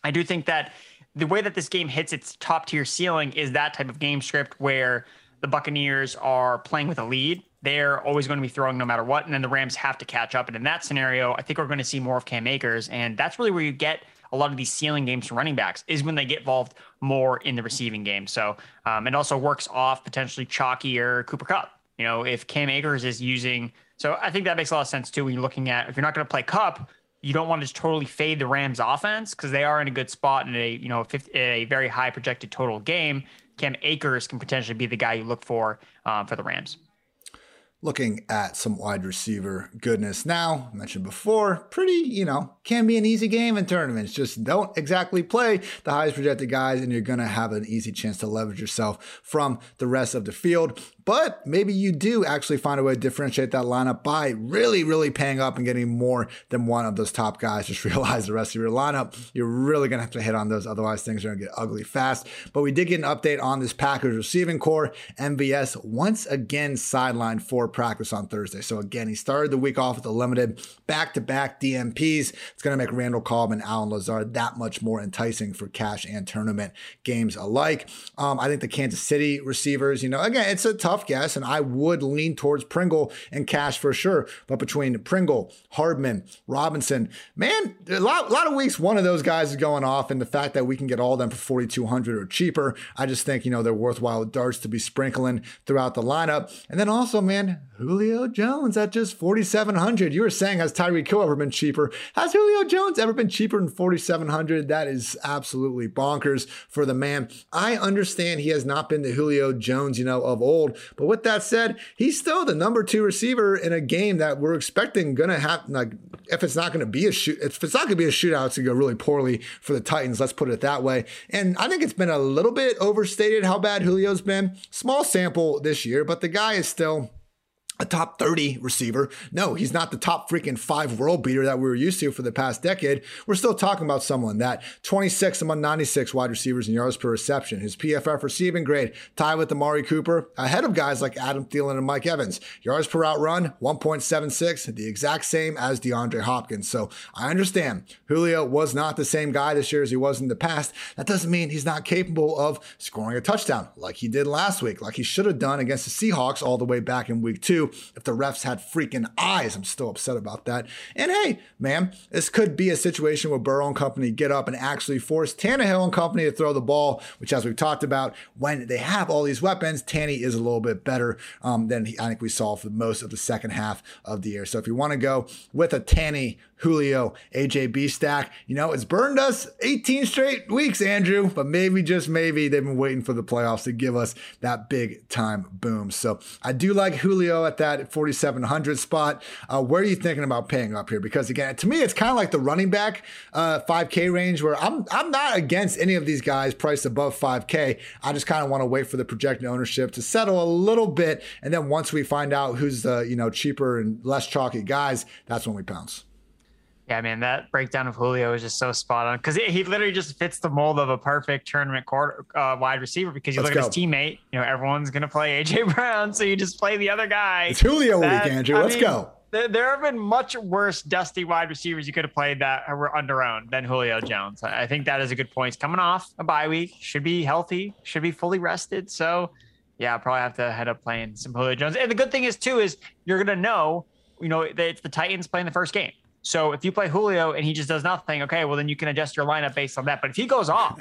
B: I do think that the way that this game hits its top tier ceiling is that type of game script where the Buccaneers are playing with a lead. They're always going to be throwing no matter what. And then the Rams have to catch up. And in that scenario, I think we're going to see more of Cam Akers. And that's really where you get a lot of these ceiling games from running backs is when they get involved more in the receiving game. So um, it also works off potentially Chalky or Cooper Kupp. You know, if Cam Akers is using, so I think that makes a lot of sense too when you're looking at if you're not going to play Kupp, you don't want to totally fade the Rams offense because they are in a good spot in a you know 50, a very high projected total game. Cam Akers can potentially be the guy you look for um, for the Rams
A: looking at some wide receiver goodness now. Mentioned before, pretty, you know, can be an easy game in tournaments. Just don't exactly play the highest projected guys, and you're going to have an easy chance to leverage yourself from the rest of the field. But maybe you do actually find a way to differentiate that lineup by really, really paying up and getting more than one of those top guys. Just realize the rest of your lineup, you're really going to have to hit on those. Otherwise, things are going to get ugly fast. But we did get an update on this Packers receiving core. MVS once again sidelined for practice on Thursday. So again, he started the week off with a limited back-to-back DNPs. It's going to make Randall Cobb and Allen Lazard that much more enticing for cash and tournament games alike. Um, I think the Kansas City receivers, you know, again, it's a tough guess, and I would lean towards Pringle and Cash for sure. But between Pringle, Hardman, Robinson, man, a lot, a lot of weeks one of those guys is going off, and the fact that we can get all of them for 4,200 or cheaper, I just think you know they're worthwhile darts to be sprinkling throughout the lineup. And then also, man, Julio Jones at just 4,700. You were saying, has Tyreek Hill ever been cheaper? Has Julio Jones ever been cheaper than 4,700? That is absolutely bonkers for the man. I understand he has not been the Julio Jones, you know, of old. But with that said, he's still the number two receiver in a game that we're expecting going to have, like, if it's not going to be a shoot, if it's not going to be a shootout, it's going to go really poorly for the Titans. Let's put it that way. And I think it's been a little bit overstated how bad Julio's been. Small sample this year, but the guy is still a top 30 receiver. No, he's not the top freaking five world beater that we were used to for the past decade. We're still talking about someone that 26 among 96 wide receivers in yards per reception. His PFF receiving grade tied with Amari Cooper, ahead of guys like Adam Thielen and Mike Evans. Yards per route run, 1.76, the exact same as DeAndre Hopkins. So I understand Julio was not the same guy this year as he was in the past. That doesn't mean he's not capable of scoring a touchdown like he did last week, like he should have done against the Seahawks all the way back in week two if the refs had freaking eyes. I'm still upset about that. And hey, man, this could be a situation where Burrow and company get up and actually force Tannehill and company to throw the ball, which, as we've talked about, when they have all these weapons, Tanny is a little bit better um, than he, I think we saw for most of the second half of the year. So if you want to go with a Tanny Julio, AJB stack. You know, it's burned us 18 straight weeks, Andrew, but maybe, just maybe, they've been waiting for the playoffs to give us that big time boom. So I do like Julio at that 4,700 spot. Uh, where are you thinking about paying up here? Because again, to me, it's kind of like the running back uh, 5K range where I'm, I'm not against any of these guys priced above 5K. I just kind of want to wait for the projected ownership to settle a little bit. And then once we find out who's the, you know, cheaper and less chalky guys, that's when we pounce.
B: Yeah, man, that breakdown of Julio is just so spot on because he literally just fits the mold of a perfect tournament quarter uh, wide receiver. Because you Let's look go. at his teammate, you know, everyone's gonna play AJ Brown, so you just play the other guy.
A: It's Julio that, week, Andrew. Let's mean, go.
B: There, there have been much worse dusty wide receivers you could have played that were under owned than Julio Jones. I think that is a good point. He's coming off a bye week, should be healthy, should be fully rested. So, yeah, I'll probably have to head up playing some Julio Jones. And the good thing is too is you're gonna know, you know, that it's the Titans playing the first game. So if you play Julio and he just does nothing, okay, well then you can adjust your lineup based on that. But if he goes off,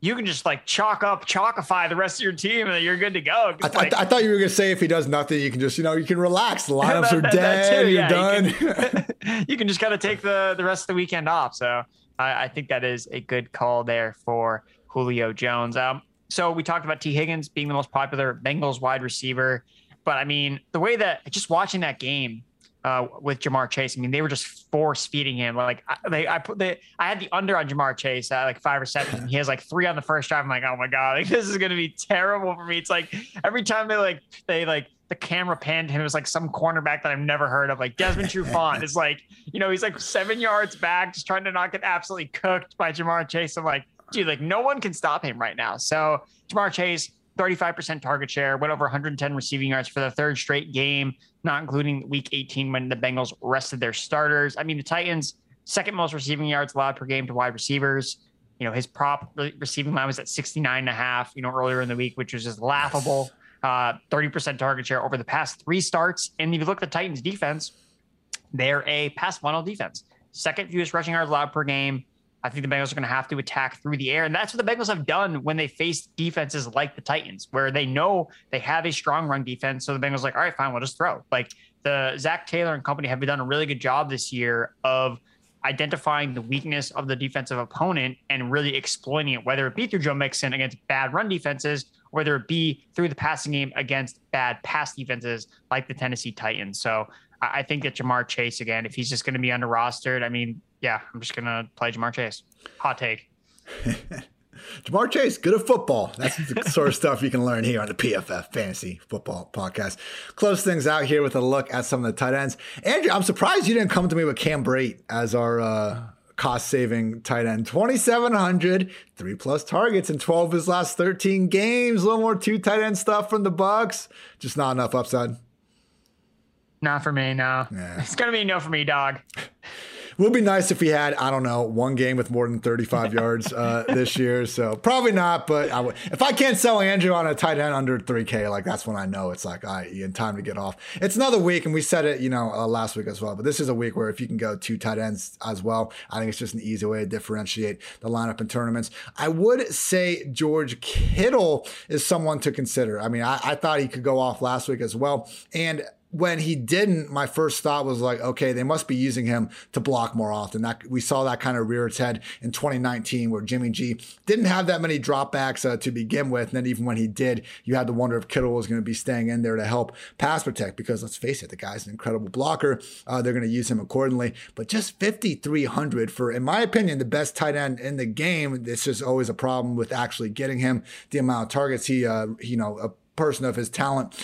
B: you can just like chalk up, chalkify the rest of your team, and you're good to go.
A: I, th- I, thought you were gonna say if he does nothing, you can just you know you can relax. The lineups that, are that, dead. That you're yeah, done.
B: You can, you can just kind of take the the rest of the weekend off. So I, I, think that is a good call there for Julio Jones. Um, so we talked about Tee Higgins being the most popular Bengals wide receiver, but I mean the way that just watching that game uh, with Ja'Marr Chase. I mean, they were just force feeding him. Like I, they, I put the, I had the under on Ja'Marr Chase at like five or seven. he has like three on the first drive. I'm like, oh my god, like this is gonna be terrible for me. It's like every time they like they like the camera panned him, it was like some cornerback that I've never heard of. Like Desmond Trufant is like, you know, he's like seven yards back, just trying to not get absolutely cooked by Ja'Marr Chase. I'm like, dude, like no one can stop him right now. So Ja'Marr Chase 35% target share, went over 110 receiving yards for the third straight game, not including week 18 when the Bengals rested their starters. I mean, the Titans, second most receiving yards allowed per game to wide receivers. You know, his prop receiving line was at 69 and a half, you know, earlier in the week, which was just laughable. Uh, 30% target share over the past three starts. And if you look at the Titans defense, they're a pass funnel defense. Second fewest rushing yards allowed per game, I think the Bengals are going to have to attack through the air. And that's what the Bengals have done when they face defenses like the Titans, where they know they have a strong run defense. So the Bengals like, all right, fine, we'll just throw. Like the Zac Taylor and company have done a really good job this year of identifying the weakness of the defensive opponent and really exploiting it, whether it be through Joe Mixon against bad run defenses, whether it be through the passing game against bad pass defenses like the Tennessee Titans. So I think that Ja'Marr Chase again, if he's just going to be under rostered, I mean, yeah, I'm just going to play Ja'Marr Chase. Hot take.
A: Ja'Marr Chase, good at football. That's the sort of stuff you can learn here on the PFF Fantasy Football Podcast. Close things out here with a look at some of the tight ends. Andrew, I'm surprised you didn't come to me with Cam Brate as our uh, cost saving tight end. 2,700, three plus targets in 12 of his last 13 games. A little more two tight end stuff from the Bucks. Just not enough upside.
B: Not for me, no. Yeah. It's gonna be no for me, dog.
A: Would be nice if we had, I don't know, one game with more than 35 yards uh, this year. So probably not, but I if I can't sell Andrew on a tight end under 3K, like that's when I know it's like, all right, in time to get off. It's another week, and we said it, you know, uh, last week as well, but this is a week where if you can go two tight ends as well, I think it's just an easy way to differentiate the lineup in tournaments. I would say George Kittle is someone to consider. I mean, I, I thought he could go off last week as well. And when he didn't, my first thought was like, okay, they must be using him to block more often. That we saw that kind of rear its head in 2019, where Jimmy G didn't have that many dropbacks uh, to begin with, and then even when he did, you had to wonder if Kittle was going to be staying in there to help pass protect. Because let's face it, the guy's an incredible blocker. Uh, they're going to use him accordingly. But just 5,300 for, in my opinion, the best tight end in the game. This is always a problem with actually getting him the amount of targets he, uh, you know, a person of his talent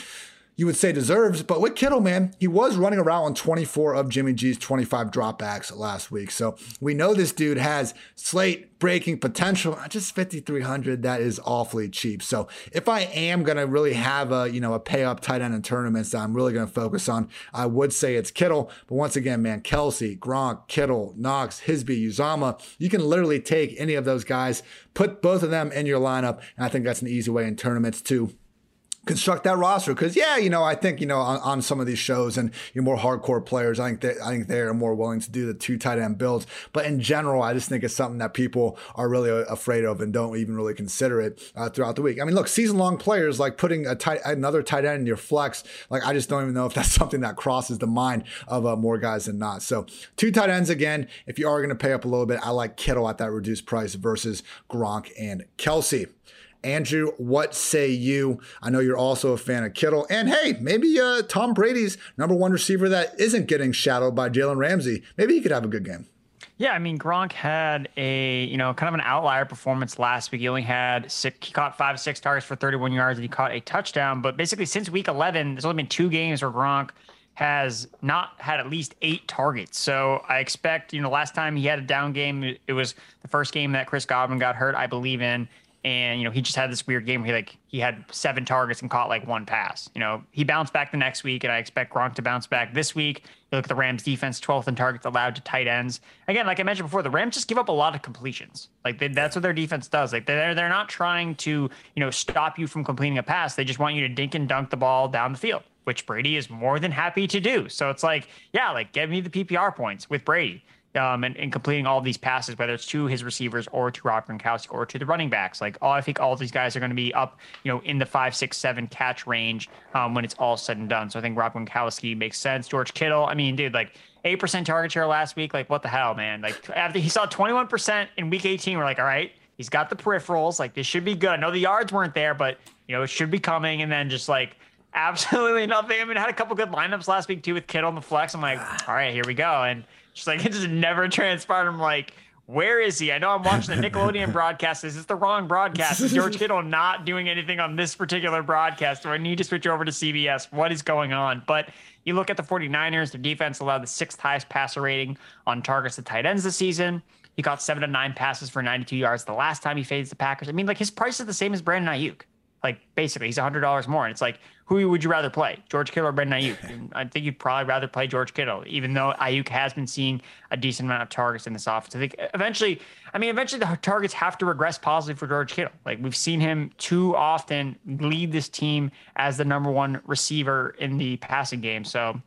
A: you would say deserves. But with Kittle, man, he was running around on 24 of Jimmy G's 25 dropbacks last week. So we know this dude has slate breaking potential. Uh, just 5,300, that is awfully cheap. So if I am going to really have a, you know, a pay up tight end in tournaments that I'm really going to focus on, I would say it's Kittle. But once again, man, Kelce, Gronk, Kittle, Knox, Higbee, Uzomah, you can literally take any of those guys, put both of them in your lineup. And I think that's an easy way in tournaments too construct that roster. Because yeah you know i think you know on, on, some of these shows and your more hardcore players i think that i think they are more willing to do the two tight end builds. But in general i just think it's something that people are really afraid of and don't even really consider it uh, throughout the week. I mean look season long players like putting a tight another tight end in your flex like i just don't even know if that's something that crosses the mind of uh, more guys than not. So two tight ends again if you are going to pay up a little bit i like kittle at that reduced price versus gronk and kelce Andrew, what say you? I know you're also a fan of Kittle. And hey, maybe uh, Tom Brady's number one receiver that isn't getting shadowed by Jalen Ramsey. Maybe he could have a good game.
B: Yeah, I mean Gronk had a you know kind of an outlier performance last week. He only had six, he caught five six targets for 31 yards and he caught a touchdown. But basically since week 11, there's only been two games where Gronk has not had at least eight targets. So I expect, you know, last time he had a down game, it was the first game that Chris Godwin got hurt, I believe in. And, you know, he just had this weird game where he like he had seven targets and caught like one pass. You know, he bounced back the next week, and I expect Gronk to bounce back this week. You look at the Rams defense, 12th in targets allowed to tight ends. Again, like I mentioned before, the Rams just give up a lot of completions. Like they, that's what their defense does. Like they're they're not trying to, you know, stop you from completing a pass. They just want you to dink and dunk the ball down the field which Brady is more than happy to do. So it's like, yeah, like give me the PPR points with Brady. Um, and, and completing all these passes, whether it's to his receivers or to Rob Gronkowski or to the running backs. Like, all I think all these guys are going to be up, you know, in the five, six, seven catch range um, when it's all said and done. So I think Rob Gronkowski makes sense. George Kittle, I mean, dude, like eight percent target share last week. Like, what the hell, man? Like after he saw twenty one percent in week eighteen, we're like, all right, he's got the peripherals. Like this should be good. I know the yards weren't there, but you know it should be coming. And then just like absolutely nothing. I mean, I had a couple good lineups last week too with Kittle on the flex. I'm like, all right, here we go. And just like it just never transpired. I'm like, where is he? I know I'm watching the Nickelodeon broadcast. Is this the wrong broadcast? Is George Kittle not doing anything on this particular broadcast? Do I need to switch over to CBS? What is going on? But you look at the 49ers, their defense allowed the sixth highest passer rating on targets to tight ends this season. He got seven to nine passes for 92 yards the last time he faced the Packers. I mean, like his price is the same as Brandon Aiyuk. Like basically, he's hundred dollars more, and it's like, who would you rather play, George Kittle or Brandon Aiyuk? I think you'd probably rather play George Kittle, even though Aiyuk has been seeing a decent amount of targets in this offense. I think eventually, I mean, eventually the targets have to regress positively for George Kittle. Like we've seen him too often lead this team as the number one receiver in the passing game. So,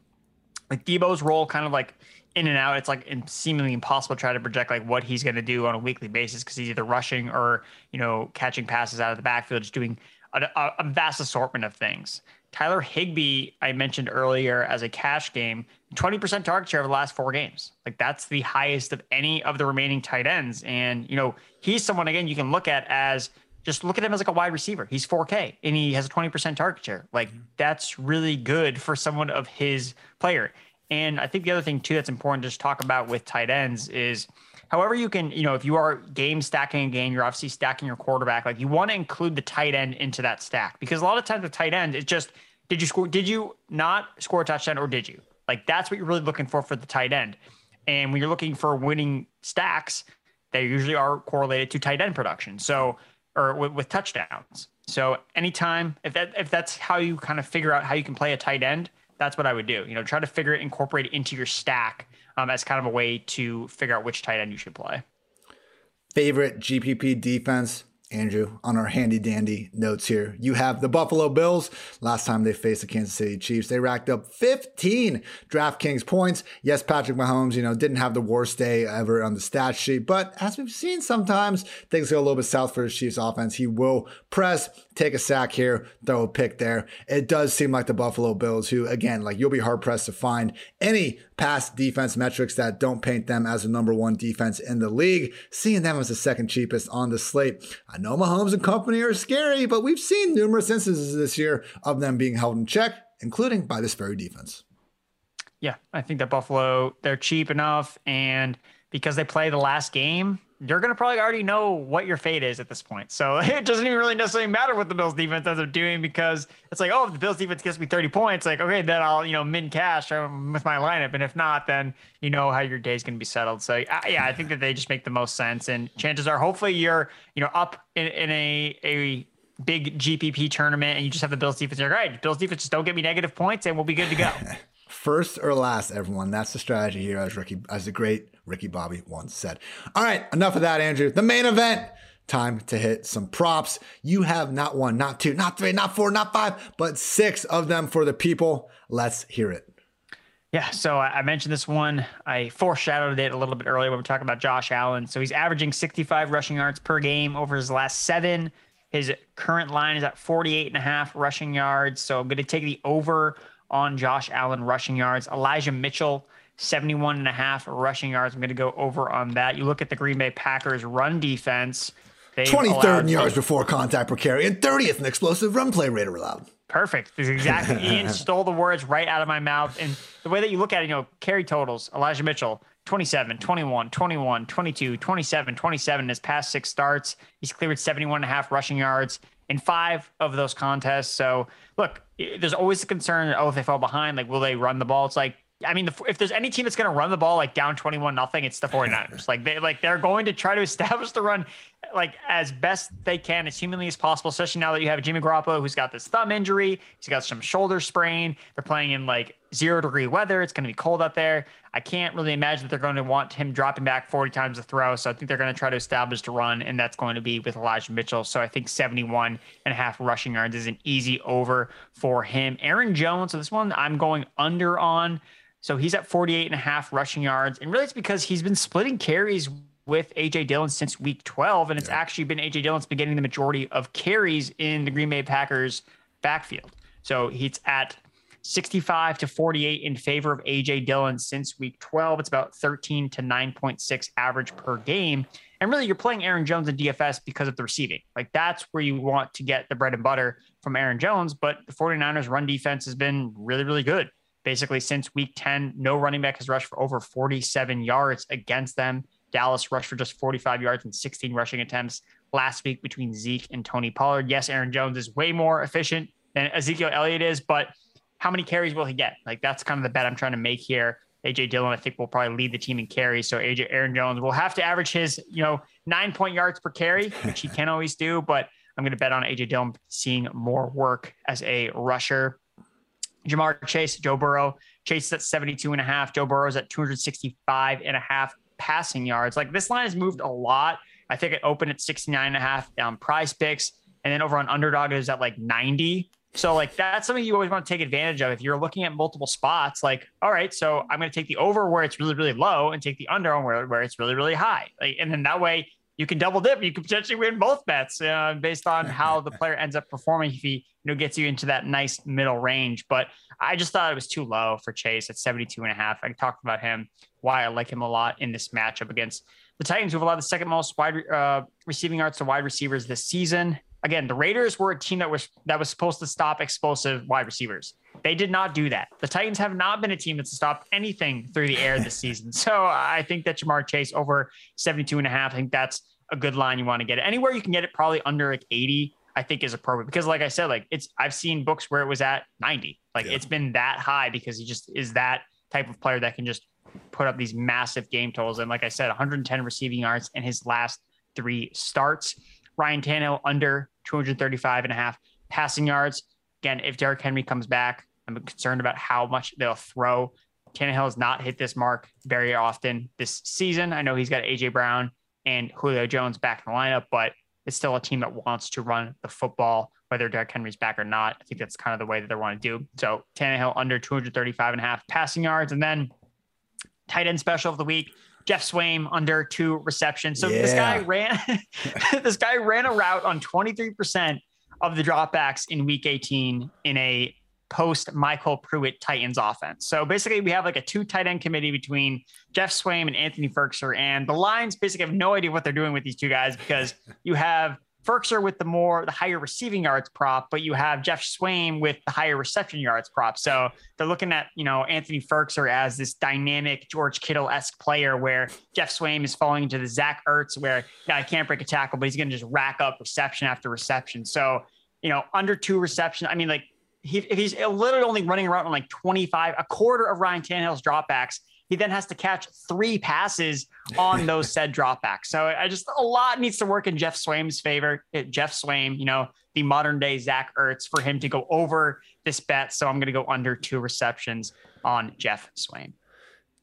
B: like Deebo's role, kind of like in and out. It's like seemingly impossible to try to project like what he's going to do on a weekly basis because he's either rushing or you know catching passes out of the backfield, just doing a, a vast assortment of things. Tyler Higbee, I mentioned earlier as a cash game, 20% target share over the last four games. Like that's the highest of any of the remaining tight ends. And, you know, he's someone, again, you can look at as just look at him as like a wide receiver. He's 4K and he has a 20% target share. Like mm-hmm. that's really good for someone of his player. And I think the other thing, too, that's important to just talk about with tight ends is, however you can, you know, if you are game stacking a game, you're obviously stacking your quarterback. Like you want to include the tight end into that stack because a lot of times the tight end, it's just did you score? Did you not score a touchdown or did you? Like that's what you're really looking for for the tight end. And when you're looking for winning stacks, they usually are correlated to tight end production. So or with, with touchdowns. So anytime if that if that's how you kind of figure out how you can play a tight end, that's what I would do. You know, try to figure it, incorporate it into your stack um, as kind of a way to figure out which tight end you should play.
A: Favorite GPP defense? Andrew, on our handy dandy notes here. You have the Buffalo Bills. Last time they faced the Kansas City Chiefs, they racked up 15 DraftKings points. Yes, Patrick Mahomes, you know, didn't have the worst day ever on the stat sheet, but as we've seen sometimes, things go a little bit south for the Chiefs offense. He will press, take a sack here, throw a pick there. It does seem like the Buffalo Bills, who, again, like you'll be hard pressed to find any pass defense metrics that don't paint them as the number one defense in the league, seeing them as the second cheapest on the slate. Know Mahomes and company are scary, but we've seen numerous instances this year of them being held in check, including by this very defense.
B: Yeah, I think that Buffalo, they're cheap enough. And because they play the last game, you're going to probably already know what your fate is at this point. So it doesn't even really necessarily matter what the Bills defense ends up doing because it's like, oh, if the Bills defense gets me 30 points, like, okay, then I'll, you know, min cash um, with my lineup. And if not, then you know how your day's going to be settled. So yeah, I think that they just make the most sense. And chances are hopefully you're, you know, up in, in a, a, big GPP tournament and you just have the Bills defense. You're like, all right, Bills defense just don't get me negative points and we'll be good to go.
A: First or last, everyone. That's the strategy here, as Ricky, as the great Ricky Bobby once said. All right, enough of that, Andrew. The main event. Time to hit some props. You have not one, not two, not three, not four, not five, but six of them for the people. Let's hear it.
B: Yeah, so I mentioned this one. I foreshadowed it a little bit earlier when we are talking about Josh Allen. So he's averaging 65 rushing yards per game over his last seven. His current line is at 48 and a half rushing yards. So I'm going to take the over on Josh Allen rushing yards. Elijah Mitchell 71 and a half rushing yards. I'm going to go over on that. You look at the Green Bay Packers run defense.
A: 23rd in yards before contact per carry and 30th in explosive run play rate allowed.
B: Perfect. This is exactly. Ian stole the words right out of my mouth. And the way that you look at it, you know, carry totals, Elijah Mitchell, 27, 21, 21, 22, 27, 27 in his past six starts. He's cleared 71 and a half rushing yards in five of those contests. So look, there's always a concern. Oh, if they fall behind, like will they run the ball? It's like I mean, the, if there's any team that's going to run the ball like down 21 nothing, it's the 49ers. like they like they're going to try to establish the run like as best they can as humanly as possible, especially now that you have Jimmy Garoppolo who's got this thumb injury, he's got some shoulder sprain. They're playing in like 0 degree weather. It's going to be cold out there. I can't really imagine that they're going to want him dropping back 40 times a throw. So I think they're going to try to establish the run, and that's going to be with Elijah Mitchell. So I think 71 and a half rushing yards is an easy over for him. Aaron Jones, so this one I'm going under on. So he's at 48 and a half rushing yards. And really, it's because he's been splitting carries with AJ Dillon since week 12. And it's yeah. actually been AJ Dillon's been getting the majority of carries in the Green Bay Packers backfield. So he's at 65 to 48 in favor of AJ Dillon since week 12. It's about 13 to 9.6 average per game. And really, you're playing Aaron Jones in DFS because of the receiving. Like that's where you want to get the bread and butter from Aaron Jones. But the 49ers run defense has been really, really good basically since week 10. No running back has rushed for over 47 yards against them. Dallas rushed for just 45 yards and 16 rushing attempts last week between Zeke and Tony Pollard. Yes, Aaron Jones is way more efficient than Ezekiel Elliott is, but how many carries will he get? Like that's kind of the bet I'm trying to make here. AJ Dillon, I think, will probably lead the team in carries. So AJ Aaron Jones will have to average his, you know, nine point yards per carry, which he can always do. But I'm going to bet on AJ Dillon seeing more work as a rusher. Ja'Marr Chase, Joe Burrow. Chase is at 72 and a half. Joe Burrow is at 265 and a half passing yards. Like this line has moved a lot. I think it opened at 69 and a half down prize picks. And then over on underdog is at like 90. So like that's something you always want to take advantage of. If you're looking at multiple spots, like, all right, so I'm going to take the over where it's really, really low and take the under on where, where it's really, really high. Like, and then that way you can double dip. You can potentially win both bets uh, based on how the player ends up performing. If he you know, gets you into that nice middle range. But I just thought it was too low for Chase at 72 and a half. I talked about him, why I like him a lot in this matchup against the Titans, who have allowed the second most wide uh, receiving yards to wide receivers this season. Again, the Raiders were a team that was that was supposed to stop explosive wide receivers. They did not do that. The Titans have not been a team that's stopped anything through the air this season. So I think that Ja'Marr Chase over 72 and a half, I think that's a good line you want to get it. Anywhere you can get it probably under like 80 I think is appropriate because, like I said, like it's I've seen books where it was at 90. Like yeah. it's been that high because he just is that type of player that can just put up these massive game totals. And like I said, 110 receiving yards in his last three starts. Ryan Tannehill under 235 and a half passing yards. Again, if Derrick Henry comes back, I'm concerned about how much they'll throw. Tannehill has not hit this mark very often this season. I know he's got AJ Brown and Julio Jones back in the lineup, but it's still a team that wants to run the football, whether Derrick Henry's back or not. I think that's kind of the way that they want to do. So Tannehill under 235 and a half passing yards. And then tight end special of the week, Geoff Swaim under two receptions. So yeah. this guy ran this guy ran a route on 23% of the dropbacks in week 18 in a post MyCole Pruitt Titans offense. So basically, we have like a two tight end committee between Geoff Swaim and Anthony Firkser, and the Lions basically have no idea what they're doing with these two guys because you have Firkser with the more the higher receiving yards prop, but you have Geoff Swaim with the higher reception yards prop. So they're looking at you know Anthony Firkser as this dynamic George Kittle esque player, where Geoff Swaim is falling into the Zach Ertz, where guy can't break a tackle, but he's going to just rack up reception after reception. So you know under two reception, I mean like he, if he's literally only running around on like 25, a quarter of Ryan Tannehill's dropbacks, he then has to catch three passes on those said dropbacks. So I just a lot needs to work in Geoff Swaim's favor. Eh, Geoff Swaim, you know, the modern day Zach Ertz for him to go over this bet. So I'm going to go under two receptions on Geoff Swaim.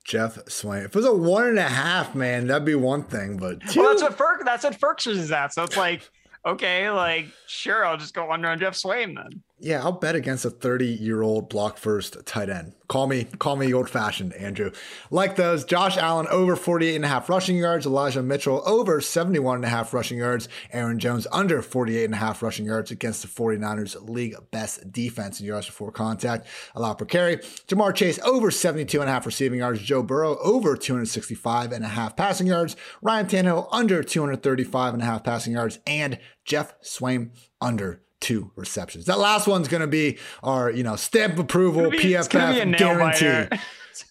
A: Geoff Swaim. If it was a one and a half, man, that'd be one thing. But two?
B: well, that's what Ferk. That's what Firkser's is at. So it's like, okay, like sure, I'll just go under on Geoff Swaim then.
A: Yeah, I'll bet against a 30 year old block first tight end. Call me, call me old fashioned, Andrew. Like those, Josh Allen over 48 and a half rushing yards, Elijah Mitchell over 71 and a half rushing yards, Aaron Jones under 48 and a half rushing yards against the 49ers league best defense in yards before contact, allow per carry. Ja'Marr Chase over 72 and a half receiving yards, Joe Burrow over 265 and a half passing yards, Ryan Tannehill under 235 and a half passing yards, and Geoff Swaim under two receptions. That last one's going to be our, you know, stamp approval be, PFF guarantee.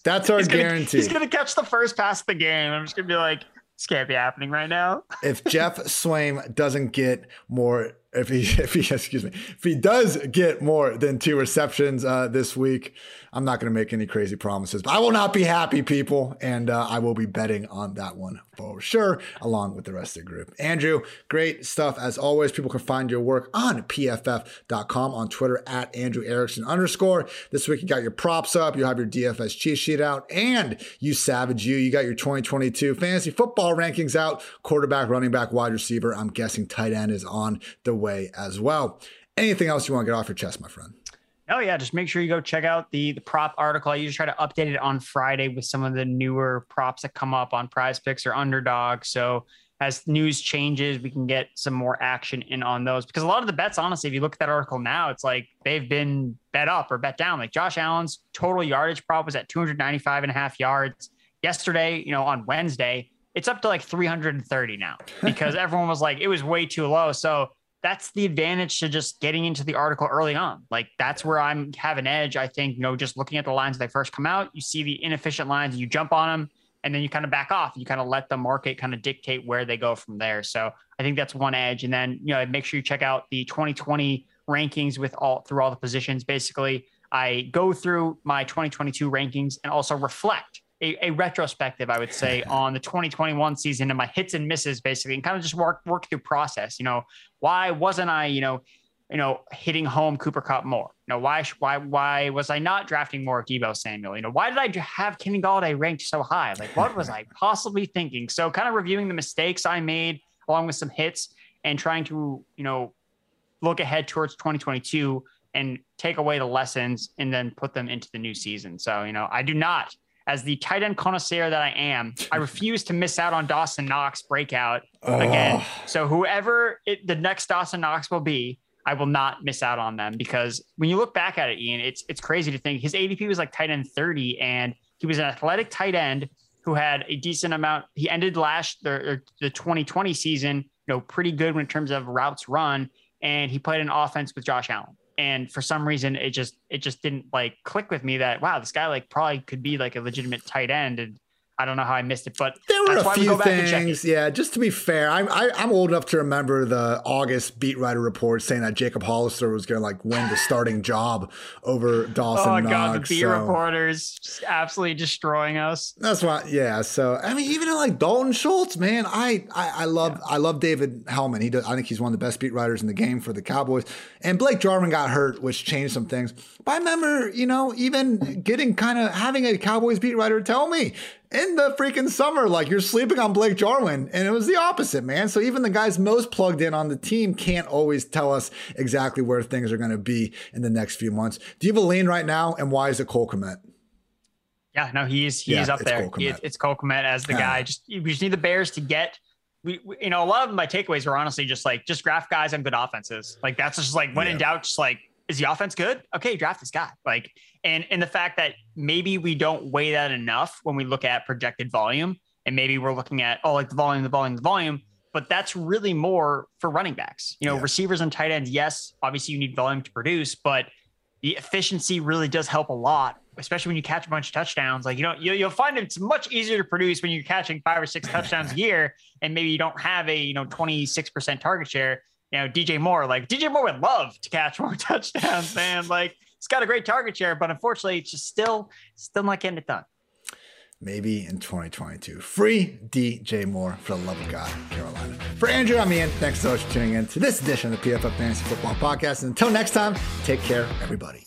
A: That's our
B: he's
A: gonna, guarantee.
B: He's going to catch the first pass of the game. I'm just going to be like, this can't be happening right now.
A: if Geoff Swaim doesn't get more if he if he excuse me if he does get more than two receptions uh, this week, I'm not going to make any crazy promises, but I will not be happy, people, and uh, I will be betting on that one for sure, along with the rest of the group. Andrew, great stuff as always. People can find your work on pff.com on Twitter at Andrew Erickson underscore. This week you got your props up, you have your DFS cheat sheet out, and you savage you. You got your 2022 fantasy football rankings out. Quarterback, running back, wide receiver. I'm guessing tight end is on the way as well. Anything else you want to get off your chest, my friend?
B: Oh yeah, just make sure you go check out the the prop article. I usually try to update it on Friday with some of the newer props that come up on Prize Picks or Underdog. So as news changes, we can get some more action in on those because a lot of the bets, honestly, if you look at that article now, it's like they've been bet up or bet down. Like Josh Allen's total yardage prop was at 295 and a half yards yesterday. You know, on Wednesday, it's up to like 330 now because everyone was like it was way too low. So that's the advantage to just getting into the article early on. Like that's where I'm have an edge. I think, you know, just looking at the lines they first come out, you see the inefficient lines, you jump on them, and then you kind of back off. You kind of let the market kind of dictate where they go from there. So I think that's one edge. And then, you know, make sure you check out the 2020 rankings with all through all the positions. Basically, I go through my 2022 rankings and also reflect a, a, retrospective, I would say, on the 2021 season and my hits and misses, basically, and kind of just work work through process. You know, why wasn't I, you know, you know, hitting home Cooper Kupp more? You know, why why why was I not drafting more Deebo Samuel? You know, why did I have Kenny Golladay ranked so high? Like, what was I possibly thinking? So, kind of reviewing the mistakes I made along with some hits and trying to, you know, look ahead towards 2022 and take away the lessons and then put them into the new season. So, you know, I do not as the tight end connoisseur that I am, I refuse to miss out on Dawson Knox breakout again. So whoever it, the next Dawson Knox will be, I will not miss out on them because when you look back at it, Ian, it's it's crazy to think his ADP was like tight end 30 and he was an athletic tight end who had a decent amount. He ended last the, the 2020 season, you know, pretty good in terms of routes run, and he played an offense with Josh Allen and for some reason it just it just didn't like click with me that wow this guy like probably could be like a legitimate tight end. And I don't know how I missed it, but
A: there were a few things. Yeah, just to be fair, I'm I, am i am old enough to remember the August beat writer report saying that Jacob Hollister was going to like win the starting job over Dawson. Oh my Knox, god,
B: the beat so. reporters just absolutely destroying us.
A: That's why. Yeah. So I mean, even like Dalton Schultz, man, I I, I love yeah. I love David Helman. He does. I think he's one of the best beat writers in the game for the Cowboys. And Blake Jarwin got hurt, which changed some things. But I remember, you know, even getting kind of having a Cowboys beat writer tell me in the freaking summer, like you're sleeping on Blake Jarwin. And it was the opposite, man. So even the guys most plugged in on the team can't always tell us exactly where things are going to be in the next few months. Do you have a lean right now? And why is it Cole Kmet?
B: Yeah, no, he's he's yeah, up there. Cole it's Cole Kmet as the guy. Just we just need the Bears to get. We, we, you know, a lot of my takeaways were honestly just like just draft guys on good offenses. Like that's just like when yeah. in doubt, just like is the offense good? Okay, draft this guy. Like, and and the fact that maybe we don't weigh that enough when we look at projected volume, and maybe we're looking at oh, like the volume, the volume, the volume. But that's really more for running backs. You know, yeah. receivers and tight ends. Yes, obviously you need volume to produce, but the efficiency really does help a lot, especially when you catch a bunch of touchdowns. Like you know, you'll find it's much easier to produce when you're catching five or six touchdowns a year, and maybe you don't have a you know 26 percent target share you know, DJ Moore, like DJ Moore would love to catch more touchdowns, man. Like he's got a great target share, but unfortunately, it's just still, still not getting it done.
A: Maybe in 2022. Free DJ Moore for the love of God, Carolina. For Andrew, I'm Ian. Thanks so much for tuning in to this edition of the PFF Fantasy Football Podcast. And until next time, take care, everybody.